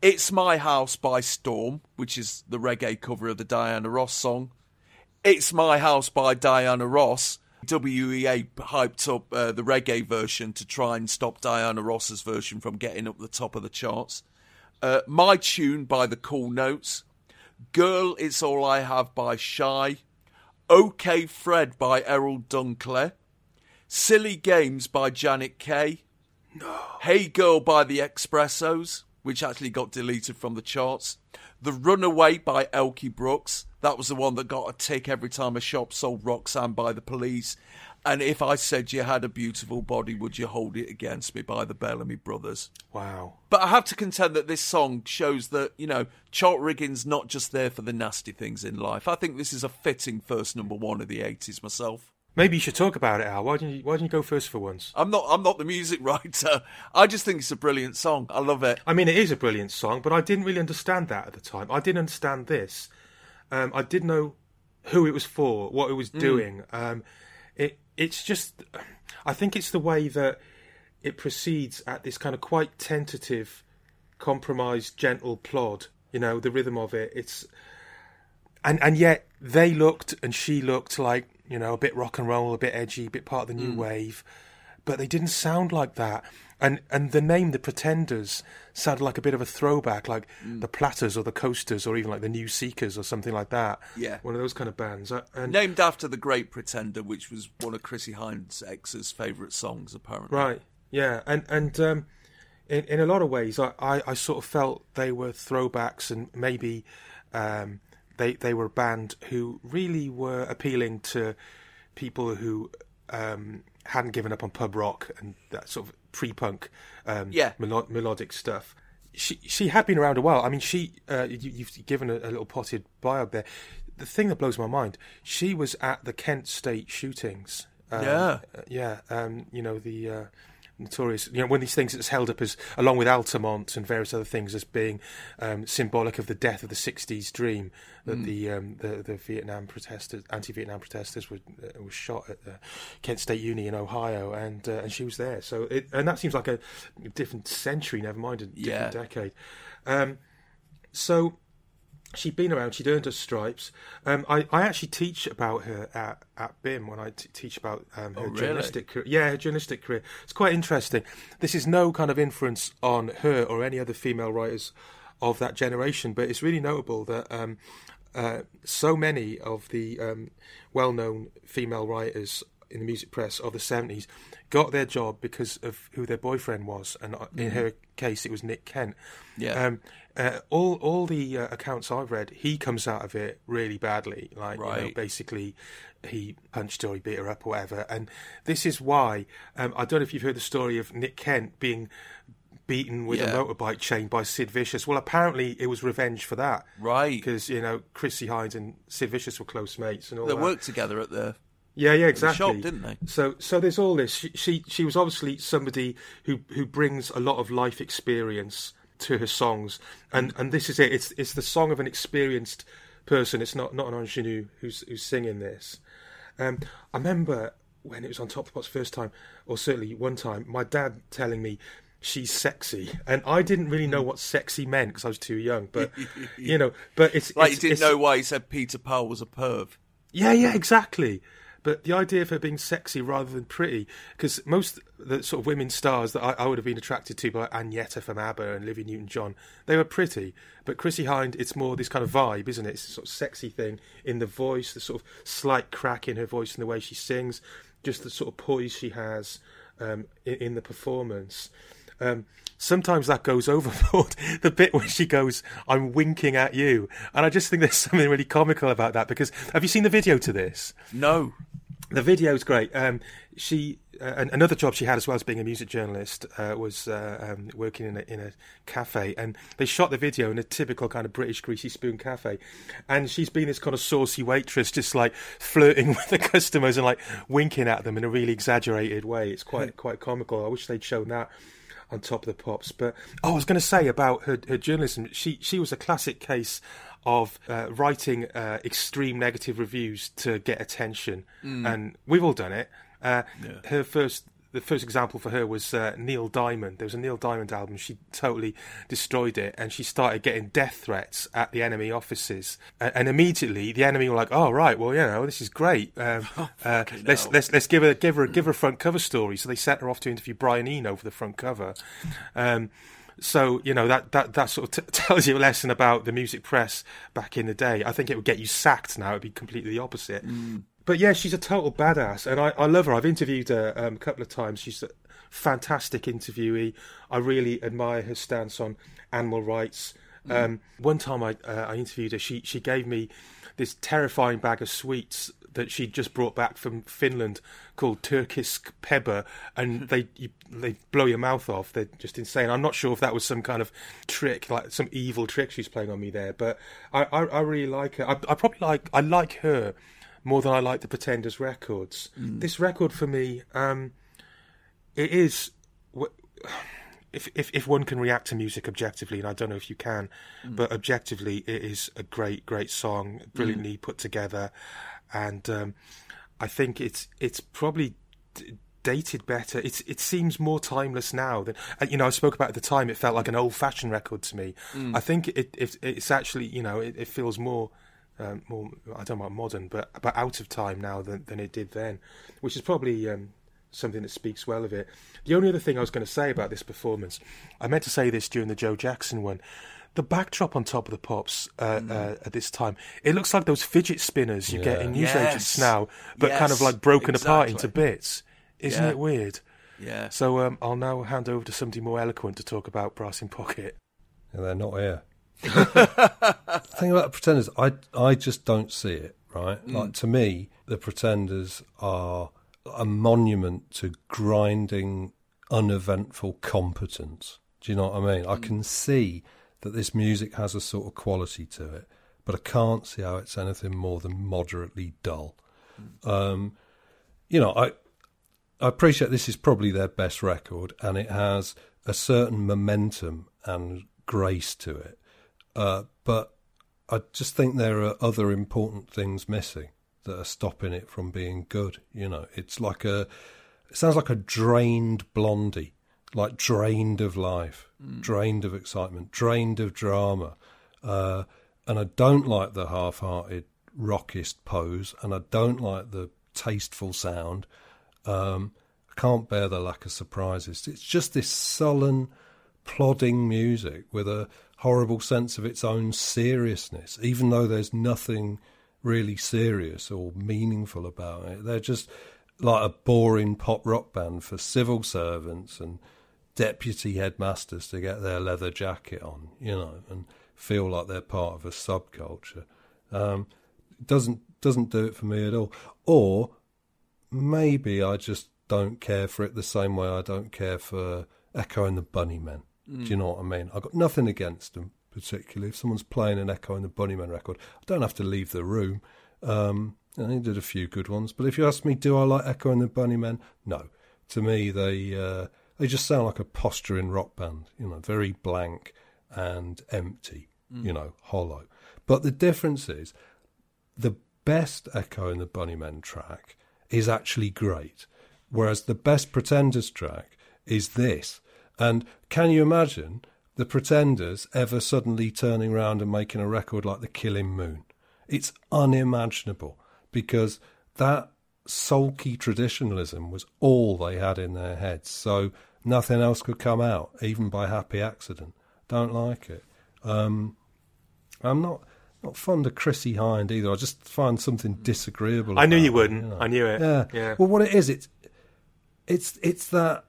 It's My House by Storm, which is the reggae cover of the Diana Ross song. It's My House by Diana Ross. WEA hyped up uh, the reggae version to try and stop Diana Ross's version from getting up the top of the charts. Uh, My Tune by The Cool Notes. Girl, It's All I Have by Shy. OK Fred by Errol Dunkley. Silly Games by Janet Kay. No. Hey Girl by the Expressos, which actually got deleted from the charts. The Runaway by Elkie Brooks. That was the one that got a tick every time a shop sold Roxanne by the police. And if I said you had a beautiful body, would you hold it against me by the Bellamy Brothers?
Wow.
But I have to contend that this song shows that, you know, chart rigging's not just there for the nasty things in life. I think this is a fitting first number one of the 80s myself.
Maybe you should talk about it, Al. Why didn't you Why didn't you go first for once?
I'm not I'm not the music writer. I just think it's a brilliant song. I love it.
I mean, it is a brilliant song, but I didn't really understand that at the time. I didn't understand this. Um, I didn't know who it was for, what it was
Mm.
doing. Um, it it's just, I think it's the way that it proceeds at this kind of quite tentative, compromised, gentle plod. You know, the rhythm of it. It's and and yet they looked and she looked like you know a bit rock and roll, a bit edgy, a bit part of the new
Mm.
wave, but they didn't sound like that. And and the name, the Pretenders, sounded like a bit of a throwback, like
Mm.
the Platters or the Coasters or even like the New Seekers or something like that.
Yeah.
one of those kind of bands. Uh, And
Named after The Great Pretender, which was one of Chrissie Hynde's ex's favourite songs, apparently.
Right. Yeah. And and um, in in a lot of ways, I, I, I sort of felt they were throwbacks, and maybe um, they they were a band who really were appealing to people who um, hadn't given up on pub rock and that sort of pre-punk um,
Yeah.
melo- melodic stuff. She she had been around a while. I mean, she uh, you, you've given a, a little potted bio there. the thing that blows my mind, she was at the Kent State shootings. Um,
Yeah.
uh, yeah. Um, you know the uh, notorious. You know one of these things that's held up as, along with Altamont and various other things, as being um, symbolic of the death of the '60s dream that
Mm.
the, um, the the Vietnam protesters, anti-Vietnam protesters, were uh, was shot at Kent State Uni in Ohio, and uh, and she was there. So it, and that seems like a different century. Never mind a different
Yeah.
decade. Um, so she'd been around. She'd earned her stripes. Um, I, I actually teach about her at, at BIM when I t- teach about um, her
Oh, really?
journalistic career. Yeah, her journalistic career. It's quite interesting. This is no kind of inference on her or any other female writers of that generation, but it's really notable that um, uh, so many of the um, well-known female writers in the music press of the 70s got their job because of who their boyfriend was and uh, in
Mhm.
her case it was Nick Kent
Yeah.
Uh, all all the uh, accounts I've read, he comes out of it really badly. Like, you know, basically, he punched her, he beat her up, or whatever. And this is why um, I don't know if you've heard the story of Nick Kent being beaten with
Yeah.
a motorbike chain by Sid Vicious. Well, apparently it was revenge for that,
right?
Because you know Chrissy Hines and Sid Vicious were close mates and all
They
that.
worked together at the
Yeah, yeah, exactly.
shop, didn't they?
So, so there's all this. She, she, she was obviously somebody who who brings a lot of life experience to her songs, and and this is it. It's it's the song of an experienced person. It's not not an ingenue who's who's singing this. Um, I remember when it was on Top of the Pops first time, or certainly one time, my dad telling me she's sexy, and I didn't really know what sexy meant because I was too young. But you know, but it's
like
it's,
you didn't know why he said Peter Powell was a perv.
yeah, yeah, exactly. But the idea of her being sexy rather than pretty, because most the sort of women stars that I, I would have been attracted to, by Agneta from ABBA and Olivia Newton-John, they were pretty. But Chrissie Hynde, it's more this kind of vibe, isn't it? It's a sort of sexy thing in the voice, the sort of slight crack in her voice and the way she sings, just the sort of poise she has um, in, in the performance. Um, sometimes that goes overboard. the bit where she goes, "I'm winking at you," and I just think there's something really comical about that. Because have you seen the video to this?
No.
The video's great. Um, she uh, an- another job she had as well as being a music journalist uh, was uh, um, working in a, in a cafe, and they shot the video in a typical kind of British greasy spoon cafe, and she's been this kind of saucy waitress, just like flirting with the customers and like winking at them in a really exaggerated way. It's quite quite comical. I wish they'd shown that on top of the pops. But oh, I was going to say about her, her journalism. She she was a classic case of uh, writing uh, extreme negative reviews to get attention,
Mm.
and we've all done it. Uh,
Yeah.
Her first. The first example for her was uh, Neil Diamond. There was a Neil Diamond album. She totally destroyed it, and she started getting death threats at the NME offices. And, immediately, the NME were like, "Oh right, well, you know, this is great. Um, uh, let's let's let's give her give her give her a front cover story." So they sent her off to interview Brian Eno for the front cover. Um, so you know that that that sort of t- tells you a lesson about the music press back in the day. I think it would get you sacked now. It'd be completely the opposite. But yeah, she's a total badass, and I, I love her. I've interviewed her um, a couple of times. She's a fantastic interviewee. I really admire her stance on animal rights. Um, one time I, uh, I interviewed her, she she gave me this terrifying bag of sweets that she'd just brought back from Finland called Turkish pepper, and they you, they blow your mouth off. They're just insane. I'm not sure if that was some kind of trick, like some evil trick she's playing on me there, but I I, I really like her. I, I probably like I like her more than I like the Pretenders records.
Mm.
This record for me, um, it is. If, if if one can react to music objectively, and I don't know if you can,
Mm.
but objectively, it is a great, great song, brilliantly put together, and um, I think it's it's probably d- dated better. It's it seems more timeless now than you know. I spoke about at the time. It felt like an old-fashioned record to me.
Mm.
I think it, it it's actually you know it, it feels more. Um, more, I don't know modern, but but out of time now than, than it did then, which is probably um, something that speaks well of it. The only other thing I was going to say about this performance, I meant to say this during the Joe Jackson one. The backdrop on top of the pops uh, uh, at this time, it looks like those fidget spinners you get in newsagents
Yes.
now, but kind of like broken apart into bits. Isn't
Yeah.
it weird?
Yeah.
So um, I'll now hand over to somebody more eloquent to talk about Brass in Pocket.
And they're not here. the thing about the Pretenders, I I just don't see it. Right,
Mm.
like to me, the Pretenders are a monument to grinding, uneventful competence. Do you know what I mean? I can see that this music has a sort of quality to it, but I can't see how it's anything more than moderately dull. Um, you know, I I appreciate this is probably their best record, and it has a certain momentum and grace to it. Uh, but I just think there are other important things missing that are stopping it from being good. You know, it's like a, it sounds like a drained blondie, like drained of life,
Mm.
drained of excitement, drained of drama. Uh, and I don't like the half-hearted rockist pose, and I don't like the tasteful sound. Um, I can't bear the lack of surprises. It's just this sullen, plodding music with a horrible sense of its own seriousness, even though there's nothing really serious or meaningful about it. They're just like a boring pop rock band for civil servants and deputy headmasters to get their leather jacket on, you know, and feel like they're part of a subculture. Um, doesn't doesn't do it for me at all. Or maybe I just don't care for it the same way I don't care for Echo and the Bunnymen. Do you
Mm.
know what I mean? I've got nothing against them particularly. If someone's playing an Echo and the Bunnymen record, I don't have to leave the room. Um, and they did a few good ones, but if you ask me, do I like Echo and the Bunnymen? No. To me, they uh, they just sound like a posturing rock band. You know, very blank and empty.
Mm.
You know, hollow. But the difference is, the best Echo in the Bunnymen track is actually great, whereas the best Pretenders track is this. And can you imagine the Pretenders ever suddenly turning around and making a record like The Killing Moon? It's unimaginable because that sulky traditionalism was all they had in their heads. So nothing else could come out, even by happy accident. Don't like it. Um, I'm not not fond of Chrissie Hynde either. I just find something disagreeable.
I knew you wouldn't.
know.
I knew it.
Yeah.
Yeah.
Well, what it is, it's it's it's that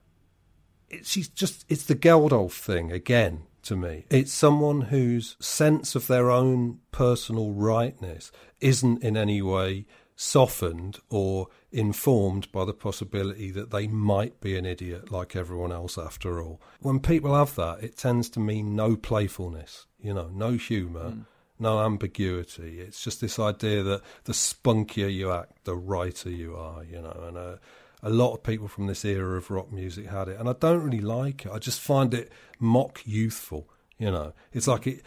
it, she's just it's the Geldof thing again to me. It's someone whose sense of their own personal rightness isn't in any way softened or informed by the possibility that they might be an idiot like everyone else after all. When people have that, it tends to mean no playfulness, you know, no humour, no ambiguity. It's just this idea that the spunkier you act, the righter you are, you know, and uh, a lot of people from this era of rock music had it, and I don't really like it. I just find it mock youthful. You know, it's like it.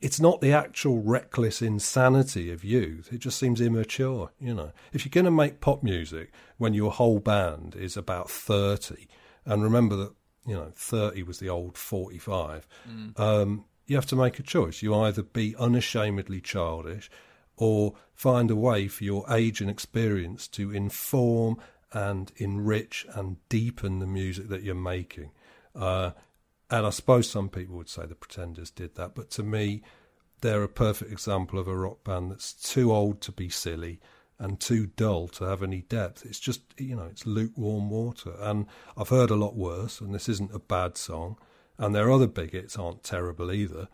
It's not the actual reckless insanity of youth. It just seems immature. You know, if you're going to make pop music when your whole band is about thirty, and remember that you know thirty was the old forty-five.
Mm.
Um, you have to make a choice. You either be unashamedly childish, or find a way for your age and experience to inform and enrich and deepen the music that you're making. Uh, and I suppose some people would say the Pretenders did that, but to me, they're a perfect example of a rock band that's too old to be silly and too dull to have any depth. It's just, you know, it's lukewarm water. And I've heard a lot worse, and this isn't a bad song. And their other big hits aren't terrible either.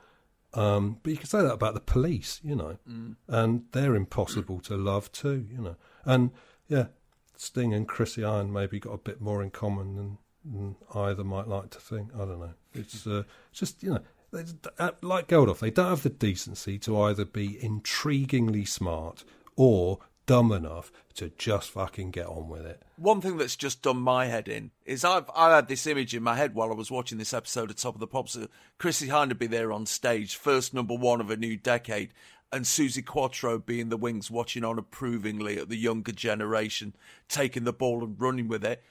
Um, but you can say that about the police, you know,
Mm.
and they're impossible to love too, you know. And yeah, Sting and Chrissy Iron maybe got a bit more in common than, than either might like to think. I don't know. It's uh, just you know, they, uh, like Geldof, they don't have the decency to either be intriguingly smart or dumb enough to just fucking get on with it.
One thing that's just done my head in is I've I had this image in my head while I was watching this episode of Top of the Pops. Uh, Chrissie would be there on stage, first number one of a new decade, and Suzi Quatro being the wings watching on approvingly at the younger generation, taking the ball and running with it.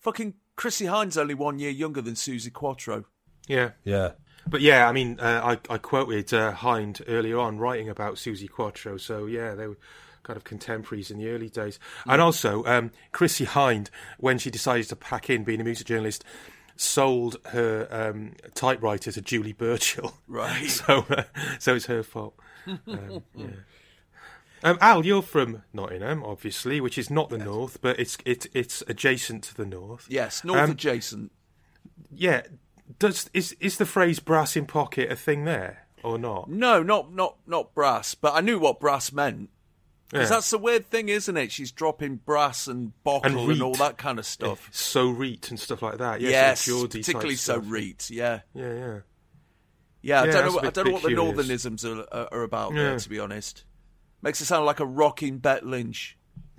Fucking Chrissie Hynde's only one year younger than Suzi Quatro.
Yeah.
Yeah.
But yeah, I mean, uh, I, I quoted uh, Hynde earlier on writing about Suzi Quatro. So yeah, they were kind of contemporaries in the early days. And also, um, Chrissie Hynde, when she decided to pack in being a music journalist, sold her um, typewriter to Julie Burchill.
Right.
So, uh, so it's her fault. Um, yeah. Um, Al, you're from Nottingham, obviously, which is not the north, but it's it's it's adjacent to the north.
Yes, north
Um,
adjacent.
Yeah. Does is is the phrase "brass in pocket" a thing there or not?
No, not not not brass, but I knew what brass meant. Because
Yeah.
that's the weird thing, isn't it? She's dropping brass and bottle and,
reet.
all that kind of stuff.
So reet and stuff like that. Yeah,
yes,
sort of
particularly so reet. Yeah.
Yeah, yeah.
Yeah, I
Yeah,
don't know. I don't know what the northernisms are, are, are about there. To be honest, makes it sound like a rocking Bet Lynch.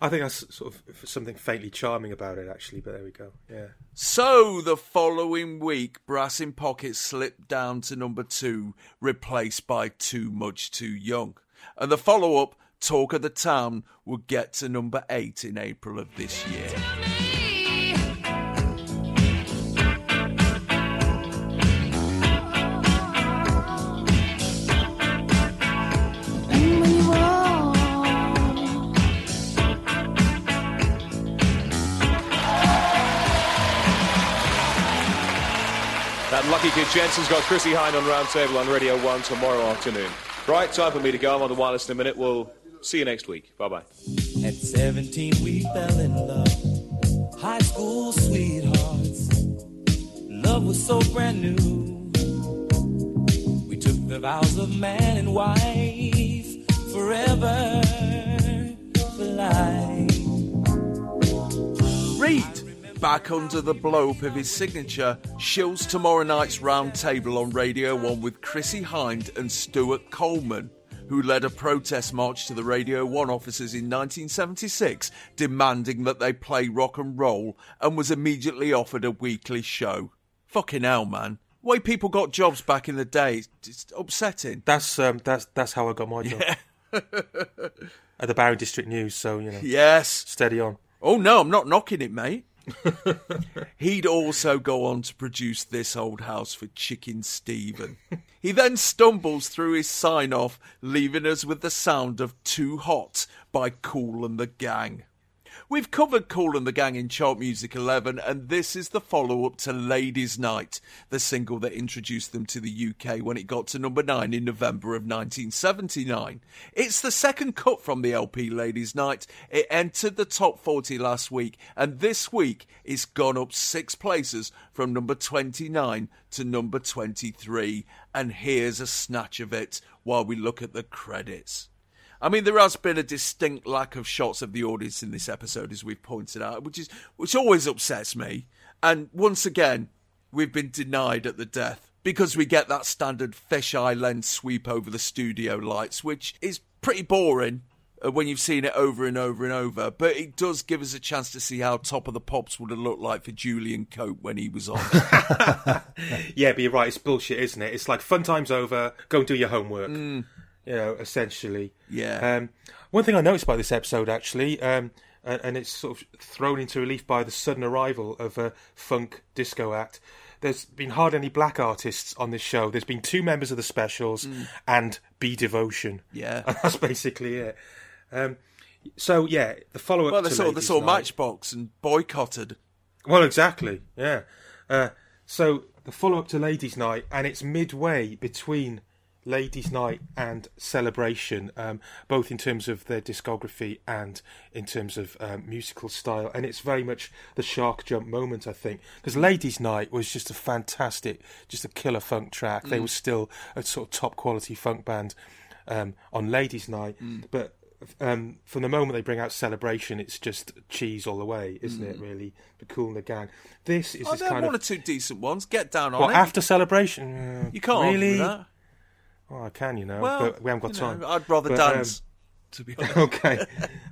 I think that's sort of something faintly charming about it, actually. But there we go. Yeah.
So the following week, Brass in Pocket slipped down to number two, replaced by Too Much Too Young. And the follow up, Talk of the Town, would get to number eight in April of this year.
Jensen's got Chrissie Hynde on Roundtable on Radio 1 tomorrow afternoon. Right, time for me to go. I'm on the wireless in a minute. We'll see you next week. Bye bye.
At 17, we fell in love. High school sweethearts. Love was so brand new. We took the vows of man and wife forever for life.
Back under the blow-up of his signature, shills tomorrow night's round table on Radio 1 with Chrissie Hynde and Stuart Coleman, who led a protest march to the Radio 1 offices in 1976, demanding that they play rock and roll, and was immediately offered a weekly show. Fucking hell, man. Way people got jobs back in the day, it's upsetting.
That's um, that's that's how I got my job at the Barry District News. So you know,
Yes.
steady on.
Oh no, I'm not knocking it, mate. He'd also go on to produce This Old House for Shakin' Stevens. He then stumbles through his sign off, leaving us with the sound of Too Hot by Kool and the Gang. We've covered Kool and the Gang in Chart Music 11, and this is the follow up to Ladies' Night, the single that introduced them to the UK when it got to number 9 in November of 1979. It's the second cut from the LP Ladies' Night. It entered the top 40 last week, and this week it's gone up six places from number 29 to number 23. And here's a snatch of it while we look at the credits. I mean, there has been a distinct lack of shots of the audience in this episode, as we've pointed out, which is which always upsets me. And once again, we've been denied at the death because we get that standard fisheye lens sweep over the studio lights, which is pretty boring uh, when you've seen it over and over and over. But it does give us a chance to see how Top of the Pops would have looked like for Julian Cope when he was on.
Yeah, but you're right. It's bullshit, isn't it? It's like fun time's over. Go and do your homework. You know, essentially.
Yeah.
Um, one thing I noticed about this episode, actually, um, and, and it's sort of thrown into relief by the sudden arrival of a funk disco act. There's been hardly any black artists on this show. There's been two members of the specials and B Devotion.
Yeah.
And that's basically it. Um, so yeah, the follow up.
well, they
to
saw, they saw Matchbox and boycotted.
well, exactly. Yeah. Uh, so the follow up to Ladies' Night, and it's midway between Ladies' Night and Celebration, um, both in terms of their discography and in terms of um, musical style. And it's very much the shark jump moment, I think, because Ladies' Night was just a fantastic, just a killer funk track. They
Mm.
were still a sort of top quality funk band um, on Ladies' Night,
Mm.
but. Um, from the moment they bring out Celebration, it's just cheese all the way, isn't it?
Mm.
Really, the Kool and the Gang. This is
Oh,
this
there are
kind
one
of
or two decent ones. Get down on
well,
it.
after celebration.
You can't
really. Oh, I can, you know,
Well,
but we haven't got time.
know, I'd rather
But, um,
dance, to be honest.
okay,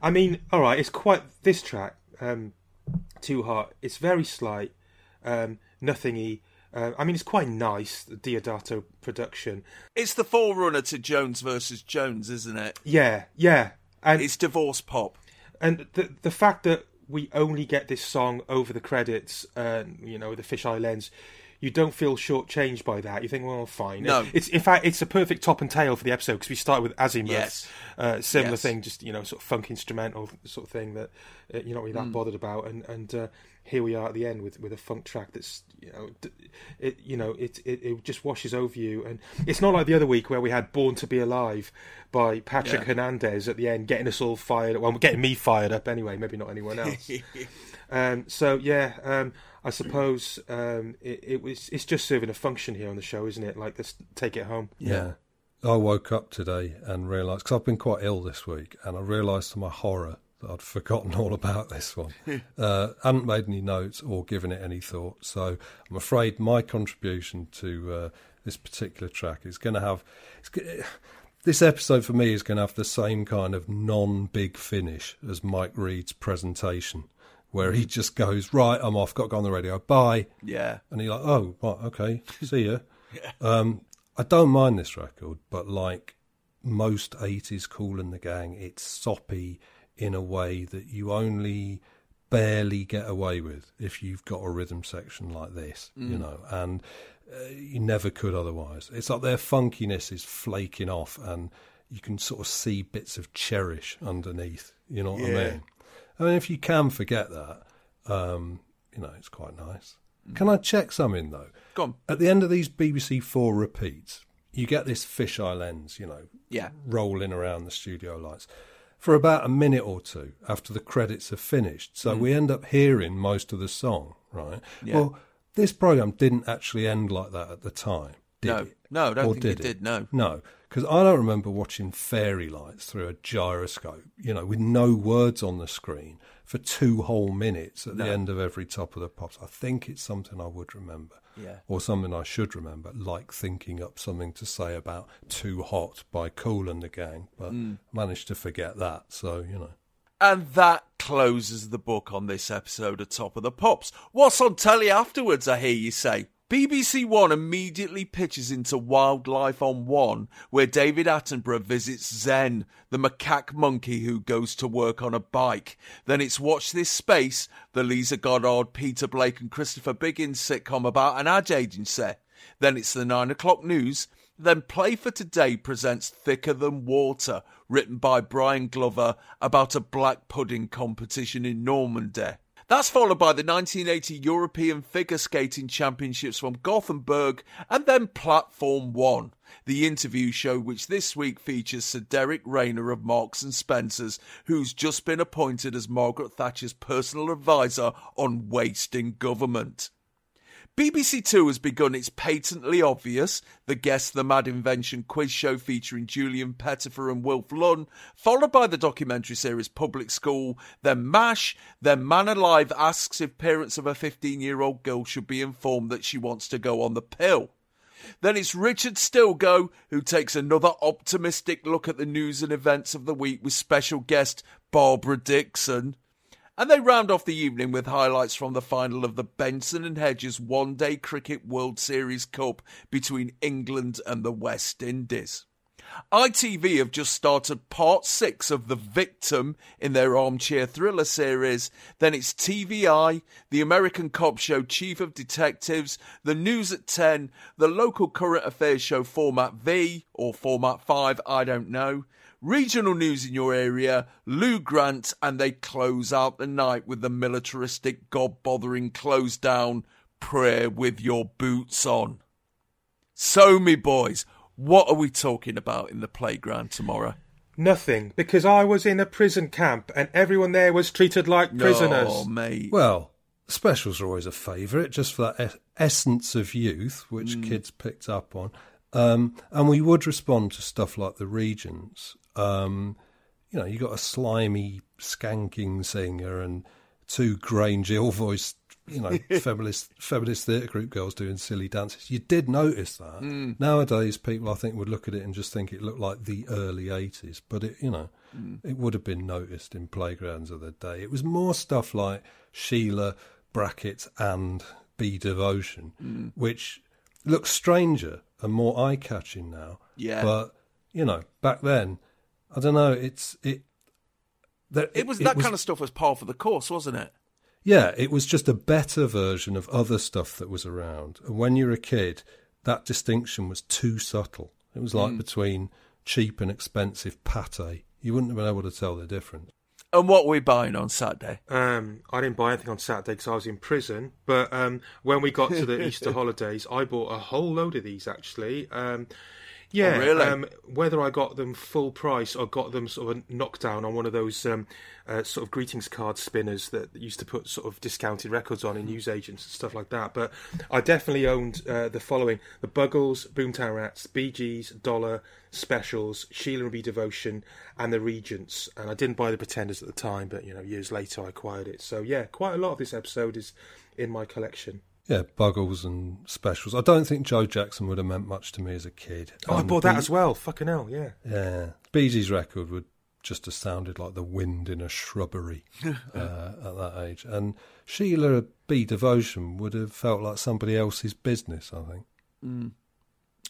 I mean, all right. It's quite this track. Um, Too hot. It's very slight, um, nothingy. Uh, I mean, it's quite nice. The Deodato production.
It's the forerunner to Jones versus Jones, isn't it?
Yeah, yeah. And
it's divorce pop.
And the the fact that we only get this song over the credits, uh, you know, with the fisheye lens, you don't feel shortchanged by that. You think, well, fine.
No.
It's in fact, it's a perfect top and tail for the episode because we start with Azimuth,
Yes.
uh, similar
Yes.
thing, just you know, sort of funk instrumental sort of thing that uh, you're not really that
Mm.
bothered about, and and uh, here we are at the end with with a funk track that's you know, d- it you know, it, it it just washes over you, and it's not like the other week where we had "Born to Be Alive" by Patrick
Yeah.
Hernandez at the end, getting us all fired. Up well, getting me fired up anyway. Maybe not anyone else. Um, so yeah, um, I suppose um, it, it was. It's just serving a function here on the show, isn't it? Like, let's take it home.
Yeah. I woke up today and realised, because I've been quite ill this week, and I realised to my horror that I'd forgotten all about this one. uh, hadn't made any notes or given it any thought. So I'm afraid my contribution to uh, this particular track is going to have. It's, this episode for me is going to have the same kind of non big finish as Mike Read's presentation, where he just goes, Right, I'm off, got to go on the radio, bye.
Yeah.
And you're like, Oh, right, okay, see ya. um, I don't mind this record, but like most 80s Kool and the Gang, it's soppy in a way that you only barely get away with if you've got a rhythm section like this, you
Mm.
know, and uh, you never could otherwise. It's like their funkiness is flaking off, and you can sort of see bits of cherish underneath. You know what I mean? I mean, if you can forget that, um, you know, it's quite nice. Can I check something though?
Go on.
At the end of these BBC Four repeats, you get this fisheye lens, you know,
Yeah.
rolling around the studio lights for about a minute or two after the credits are finished. So
Mm.
we end up hearing most of the song, right?
Yeah.
Well, this program didn't actually end like that at the time. Did
No.
it?
No, I don't
Or
think
did
it did, no.
No, because I don't remember watching fairy lights through a gyroscope, you know, with no words on the screen for two whole minutes at
No.
the end of every top of the pops. I think it's something I would remember.
Yeah.
Or something I should remember, like thinking up something to say about Too Hot by Kool and the Gang, but
Mm.
managed to forget that, so, you know.
And that closes the book on this episode of Top of the Pops. What's on telly afterwards, I hear you say? BBC One immediately pitches into Wildlife on One, where David Attenborough visits Zen, the macaque monkey who goes to work on a bike. Then it's Watch This Space, the Lisa Goddard, Peter Blake, and Christopher Biggins sitcom about an ad agency. Then it's the nine o'clock news. Then Play for Today presents Thicker Than Water, written by Brian Glover about a black pudding competition in Normandy. That's followed by the 1980 European Figure Skating Championships from Gothenburg and then Platform One, the interview show which this week features Sir Derek Rayner of Marks and Spencers, who's just been appointed as Margaret Thatcher's personal advisor on waste in government. BBC Two has begun its patently obvious The Guess the Mad Invention quiz show featuring Julian Pettifer and Wilf Lunn, followed by the documentary series Public School, then MASH, then Man Alive asks if parents of a 15 year old girl should be informed that she wants to go on the pill. Then it's Richard Stilgoe who takes another optimistic look at the news and events of the week with special guest Barbara Dickson. And they round off the evening with highlights from the final of the Benson and Hedges One Day Cricket World Series Cup between England and the West Indies. ITV have just started part six of The Victim in their armchair thriller series. Then it's TVI, the American cop show Chief of Detectives, the news at 10, the local current affairs show Format V or Format 5, I don't know. Regional news in your area, Lou Grant, and they close out the night with the militaristic, god bothering close down prayer with your boots on. So, me boys, what are we talking about in the playground tomorrow?
Nothing, because I was in a prison camp and everyone there was treated like prisoners.
Oh, mate.
Well, specials are always a favourite, just for that essence of youth, which kids picked up on. Um, and we would respond to stuff like the Regents. Um, you know, you got a slimy, skanking singer and two Grange Hill-voiced, you know, feminist feminist theatre group girls doing silly dances. You did notice that.
Mm.
Nowadays, people I think would look at it and just think it looked like the early '80s, but it, you know,
Mm.
it would have been noticed in playgrounds of the day. It was more stuff like Sheila brackets and Be Devotion,
Mm.
which looks stranger and more eye catching now.
Yeah.
but you know, back then, I don't know. It's it. That,
It was that kind of stuff was par for the course, wasn't it?
yeah, it was just a better version of other stuff that was around. And when you're a kid, that distinction was too subtle. It was like
Mm.
between cheap and expensive pate. You wouldn't have been able to tell the difference.
And what were we buying on Saturday?
Um, I didn't buy anything on Saturday because I was in prison. But um, when we got to the Easter holidays, I bought a whole load of these actually. Um, Yeah,
Oh, really?
Um, whether I got them full price or got them sort of a knockdown on one of those um, uh, sort of greetings card spinners that used to put sort of discounted records on in newsagents and stuff like that. But I definitely owned uh, the following: the Buggles, Boomtown Rats, Bee Gees, Dollar, Specials, Sheila and B Devotion, and the Regents. And I didn't buy the Pretenders at the time, but you know, years later I acquired it. So yeah, quite a lot of this episode is in my collection.
Yeah, Buggles and Specials. I don't think Joe Jackson would have meant much to me as a kid.
Oh, I bought that
Bee-
as well. Fucking hell, yeah.
Yeah, Bee Gees record would just have sounded like the wind in a shrubbery uh, at that age, and Sheila B Devotion would have felt like somebody else's business. I think.
Mm.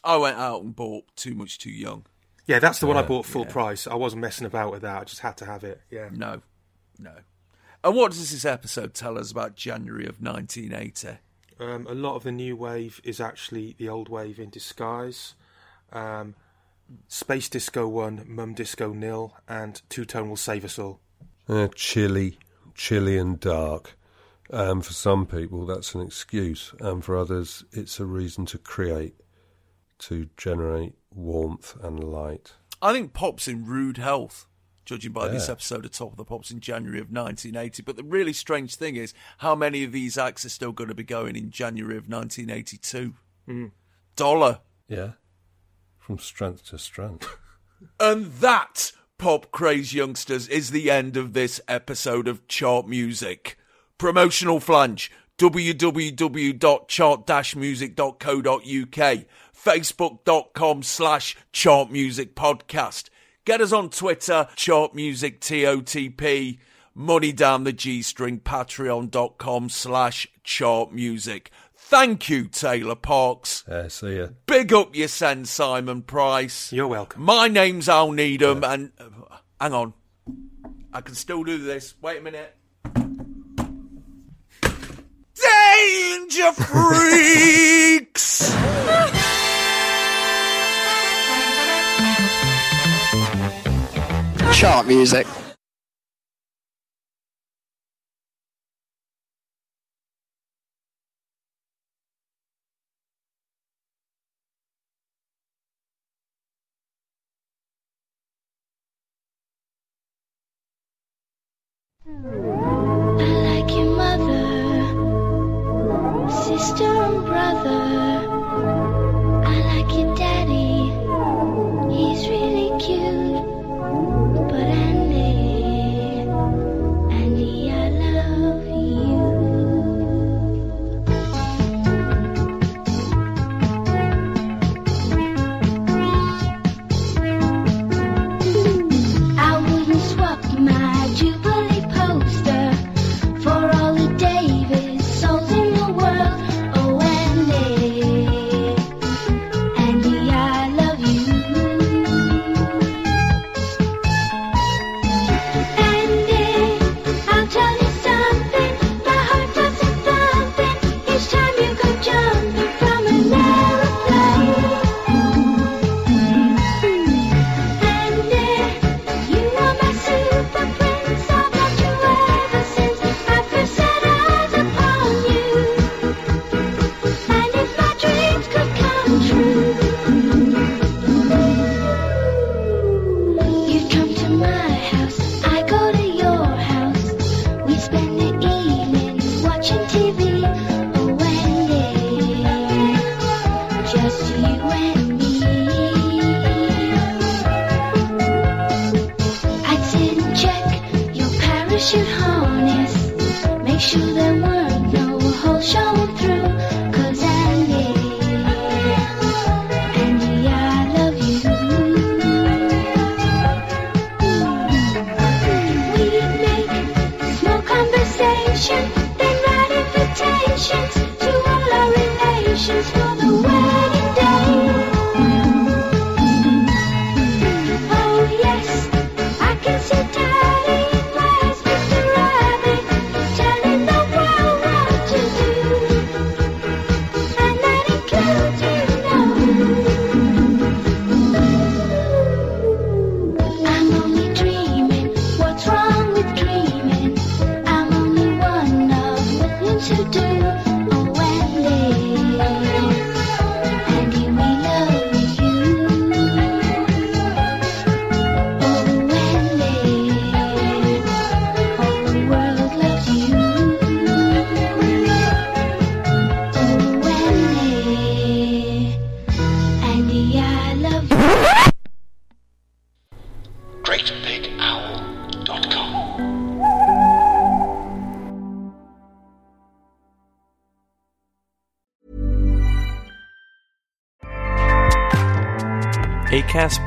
I went out and bought Too Much Too Young.
Yeah, that's the one I bought full
Yeah.
price. I wasn't messing about with that. I just had to have it. Yeah.
No, no. And what does this episode tell us about January of 1980?
Um, a lot of the new wave is actually the old wave in disguise. Um, Space Disco 1, Mum Disco nil, and Two Tone will save us all.
Uh, chilly, chilly and dark. Um, for some people, that's an excuse, and for others, it's a reason to create, to generate warmth and light.
I think Pop's in rude health, judging by this episode of Top of the Pops in January of 1980. But the really strange thing is how many of these acts are still going to be going in January of 1982.
Mm.
Dollar.
Yeah, from strength to strength.
And that, pop craze youngsters, is the end of this episode of Chart Music. Promotional flange www.chart-music.co.uk facebook.com slash chart music podcast get us on twitter chart music totp money down the g-string patreon.com slash chart music thank you taylor parkes
Yeah, see ya.
Big up your send, Simon Price.
You're welcome.
My name's Al Needham, and uh, hang on, I can still do this. Wait a minute. Danger freaks.
Chart music.
I like your mother, sister and brother.